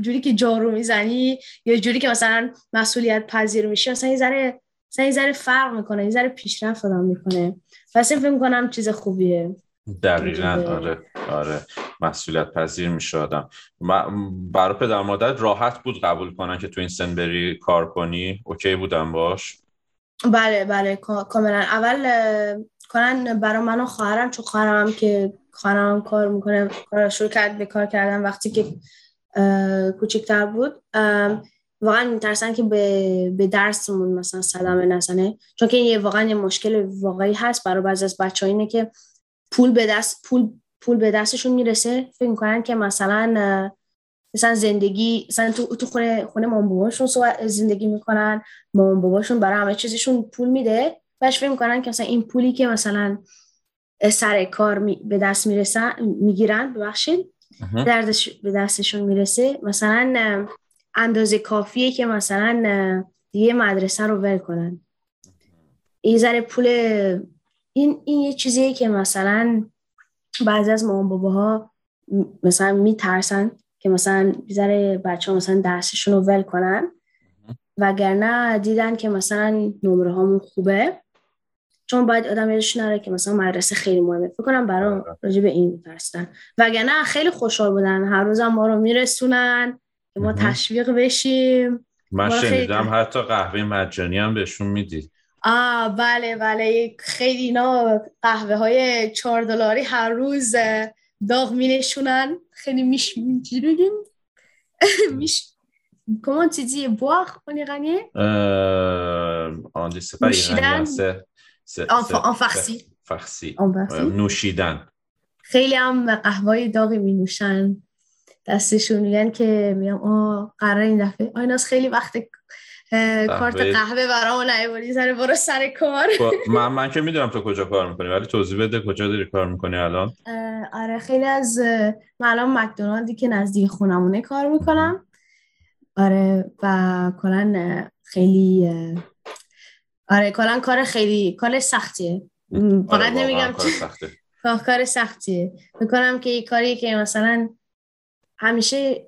جوری که جارو می‌زنی یا جوری که مثلا مسئولیت پذیر میشه مثلا یه ذره مثلا یه ذره فرق می‌کنه یه ذره پیشرفت آدم می‌کنه. پس فکر می‌کنم چیز خوبیه. دقیقا آره آره. مسئولیت پذیر میشه آدم. برای پدر مادر راحت بود قبول کنن که تو این سن بری کار کنی؟ اوکی بودم باش؟ بله بله کاملا. اول کنن برای من و خواهرم چون خواهرم که خواهرم کار می‌کنه کار شروع کرد به کار کردن وقتی که کوچکتر بود. واقعا میترسن که به, به درسمون مثلا صدمه نزنه. چون که یه واقعا یه مشکل واقعی هست برای بعضی از بچه اینه که پول به دست پول پول به دستشون می‌رسه. فکر می‌کنن که مثلا مثلا زندگی مثلا تو تو خونه خونه مام باباشون زندگی می‌کنن. مام باباشون برای همه چیزشون پول میده. بهش فکر می‌کنن که مثلا این پولی که مثلا سر کار به دست می‌رسن می‌گیرن ببخشید دردش به دستشون می‌رسه. مثلا اندازه کافیه که مثلا دیگه مدرسه رو ول کنن. این ذره پول این این یه چیزیه که مثلا بعضی از مامان باباها مثلا میترسن که مثلا بیزاره بچه ها مثلا درسشون رو ول کنن. وگرنه دیدن که مثلا نمره هامون خوبه. چون باید آدم یادش نره که مثلا مدرسه خیلی مهمه. فکر کنم برای آره. راجع به این میترسن. وگرنه خیلی خوشحال بودن. هر روزم ما رو میرسونن که ما تشویق بشیم. من شنیدم حتی قهوه مجانی هم بهشون میدی. آه بله بله. خیلی اینا قهوه های چهار دلاری هر روز داغ می نشونن خیلی میش میش comment tu dis boire en iranien on dit c'est pas iranien c'est en farsi. farsi. نوشیدن خیلی هم قهوه داغی می نوشن دستشون میگن که میگم آه قرار این دفعه. آیناس خیلی وقت کارت قهوه برامون نیوردی. سر برو سر کار. خب، من من که می‌دونم تو کجا کار می‌کنی ولی توضیح بده کجا داری کار می‌کنی الان. آره خیلی از من الان مکدونالدی که نزدیک خونمونه کار می‌کنم. آره و کلا خیلی آره کلا کار خیلی کار سختیه. آره، فقط نمیگم کار کار سختیه. می‌کنم که کاری که مثلا همیشه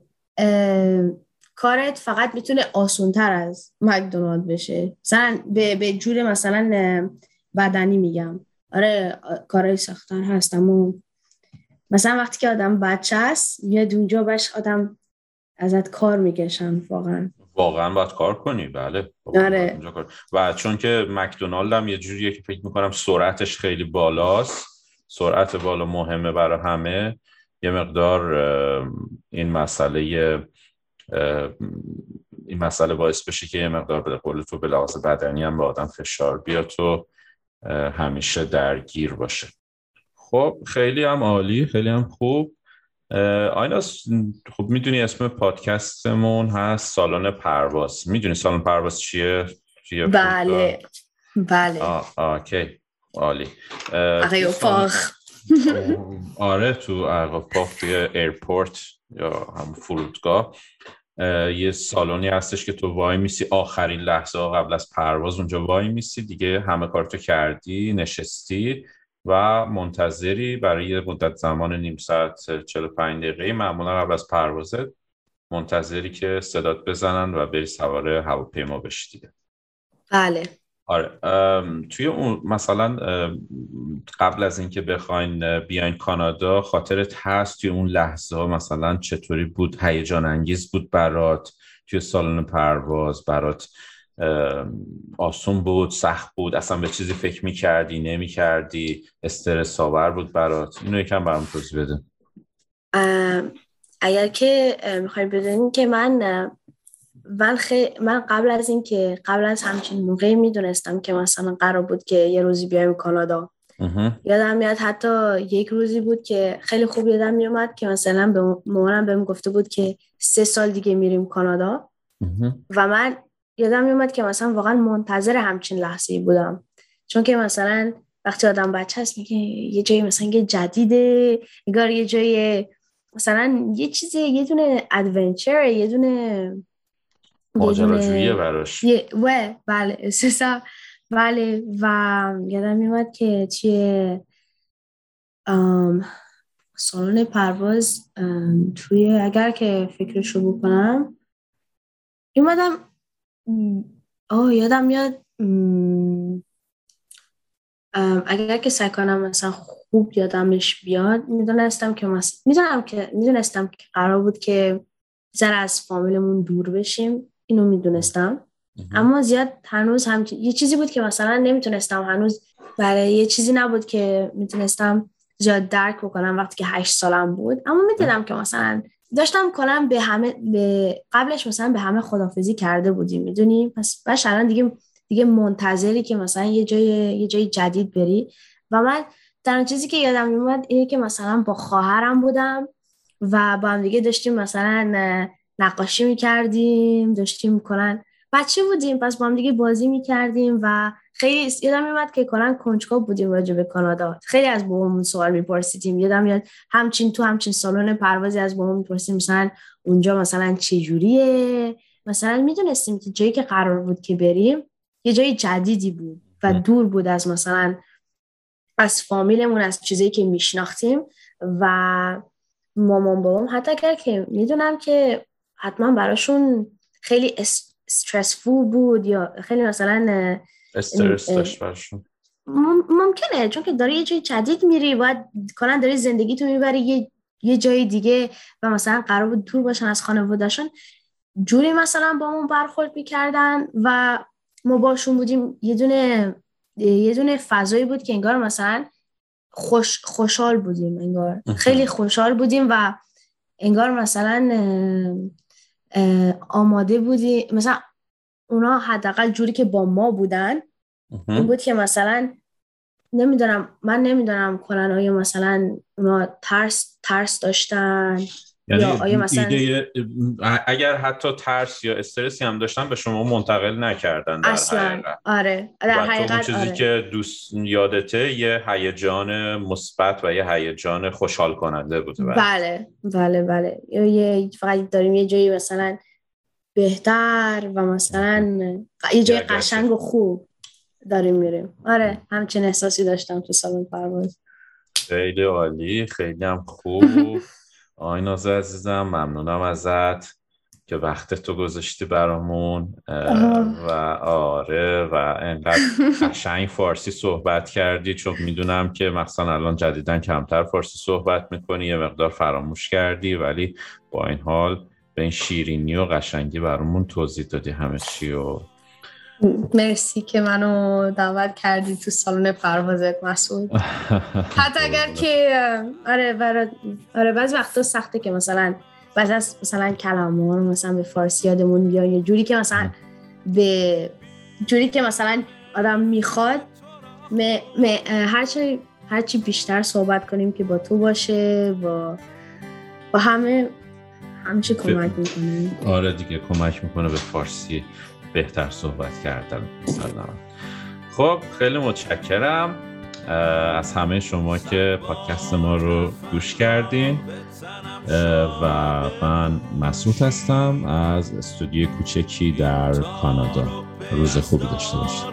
کارت فقط می‌تونه آسونتر از مکدونالد بشه. مثلا به, به جور مثلا بدنی میگم. آره کارهای سختتر هست اما مثلا وقتی که آدم بچه است میاد اونجا بش آدم ازت کار می‌کشن واقعا. واقعا باید کار کنی. بله. آره. و چون که مکدونالد هم یه جوریه که فکر می‌کنم سرعتش خیلی بالاست. سرعت بالا مهمه برای همه. یه مقدار این مسئله این مسئله باعث بشه که یه مقدار به قول تو به لحاظ بدنی هم به آدم فشار بیاد تو همیشه درگیر باشه. خب خیلی هم عالی خیلی هم خوب. آیناس خب می‌دونی اسم پادکستمون هست سالن پرواز. می‌دونی سالن پرواز چیه؟ بله. بله. آه okay. عالی. آره تو اقاپاخ توی airport یا هم فرودگاه. یه سالونی هستش که تو وای میسی آخرین لحظه قبل از پرواز اونجا وای میسی. دیگه همه کارتو کردی نشستی. و منتظری برای مدت زمان نیم ساعت 45 دقیقه. معمولا قبل از پروازت منتظری که صدات بزنن و بری سوار هواپیما بشی دیگه. بله. آره توی اون مثلا قبل از اینکه بخواین بیاین کانادا خاطرت هست توی اون لحظه ها مثلا چطوری بود؟ هیجان انگیز بود برات؟ توی سالن پرواز برات آسون بود سخت بود اصلا به چیزی فکر می‌کردی نمی‌کردی استرس آور بود برات. اینو یکم برام توضیح بده. اگر که می‌خوایم بدونین که من من, من قبل از این که قبل از همچین موقعی می‌دونستم که مثلا قرار بود که یه روزی بیایم کانادا. یادم میاد حتی یک روزی بود که خیلی خوب یادم میومد که مثلا به مامانم بهم گفته بود که سه سال دیگه میریم کانادا. و من یادم میومد که مثلا واقعا منتظر همچین لحظه بودم. چون که مثلا وقتی آدم بچه هست میگه یه جایی مثلا یه جدیده نگار یه جایی مثلا یه چیزی یه دونه ادونچر یه دونه ماجراجوییه براش. و بله سسا بله و یادم میومد که توی سالن پرواز توی اگر که فکرشو بکنم ایمدم آه یادم میاد اگر که سعی کنم مثلا خوب یادمش بیاد می‌دونستم که مثلا می‌دونم که می‌دونستم که قرار بود که زر از فامیلمون دور بشیم اینو می‌دونستم اما زیاد هنوز هم یه چیزی بود که مثلا نمی‌تونستم هنوز برای یه چیزی نبود که می‌تونستم زیاد درک بکنم وقتی که هشت سالم بود اما می‌دیدم که مثلا داشتم کنم به همه به قبلش مثلا به همه خدافزی کرده بودیم می‌دونی؟ پس باش الان دیگه دیگه منتظری که مثلا یه جای یه جای جدید بری. و من در چیزی که یادم میومد اینه که مثلا با خواهرم بودم و با هم دیگه داشتیم مثلا نقاشی می‌کردیم داشتیم کنن بچه بودیم پس با هم دیگه بازی می‌کردیم و خیلی یادم میاد که کنن کنجکاو بودیم راجع به کانادا. خیلی از بابامون سوال میپرسیدیم. یادم میاد همچین تو همچین سالن پروازی از بابام می‌پرسیم مثلا اونجا مثلا چه جوریه مثلا می‌دونستیم که جایی که قرار بود که بریم یه جای جدیدی بود و دور بود از مثلا از فامیلمون از چیزایی که میشناختیم و مامان بابام حتی اگر که می‌دونم که حتما براشون خیلی استرسفول بود یا خیلی مثلا استرس داشت براشون. ممکنه چون که داری یه جای جدید میری باید کنن داری زندگی تو می‌بری یه یه جای دیگه و مثلا قرار بود دور باشن از خانوادهشون. جوری مثلا با همون برخورد می‌کردن و ما باشون بودیم یه دونه یه دونه فضایی بود که انگار مثلا خوش خوشحال بودیم انگار خیلی خوشحال بودیم و انگار مثلا آماده بودی مثلا اونا حداقل جوری که با ما بودن این بود که مثلا نمی‌دونم من نمی‌دونم کنن آیا مثلا اونا ترس ترس داشتن یعنی یا آیا مثلا اگر حتی ترس یا استرسی هم داشتن به شما منتقل نکردن در اصلا حقیقت. آره در حقیقت چیزی آره. که دوست یادته یه هیجان مثبت و یه هیجان خوشحال کننده بوده بله بله بله یه فقط داریم یه جایی مثلا بهتر و مثلا یه جای قشنگ و خوب داریم میریم. آره همچین احساسی داشتم تو سالن پرواز. خیلی عالی خیلی هم خوب. آیناز عزیزم ممنونم ازت که وقت تو گذاشتی برامون. و آره و انقدر قشنگ فارسی صحبت کردی. چون می‌دونم که مثلا الان جدیدن کمتر فارسی صحبت می‌کنی یه مقدار فراموش کردی ولی با این حال به این شیرینی و قشنگی برامون توضیح دادی همه چی و مرسی که منو دعوت کردی تو سالن پروازت مسئول حتی اگر که آره برای آره بعض وقتا سخته که مثلا بعض از مثلا کلمه مثلا به فارسی یادمون بیا یه جوری که مثلا به جوری که مثلا آدم می‌خواد هرچی هرچی بیشتر صحبت کنیم که با تو باشه با با همه همیشه کمک می‌کنه. آره دیگه کمک می‌کنه به فارسی بهتر صحبت کردن. خب خیلی متشکرم. از همه شما که پادکست ما رو گوش کردین. و من مسعود هستم از استودیو کوچکی در کانادا. روز خوبی داشته باشید.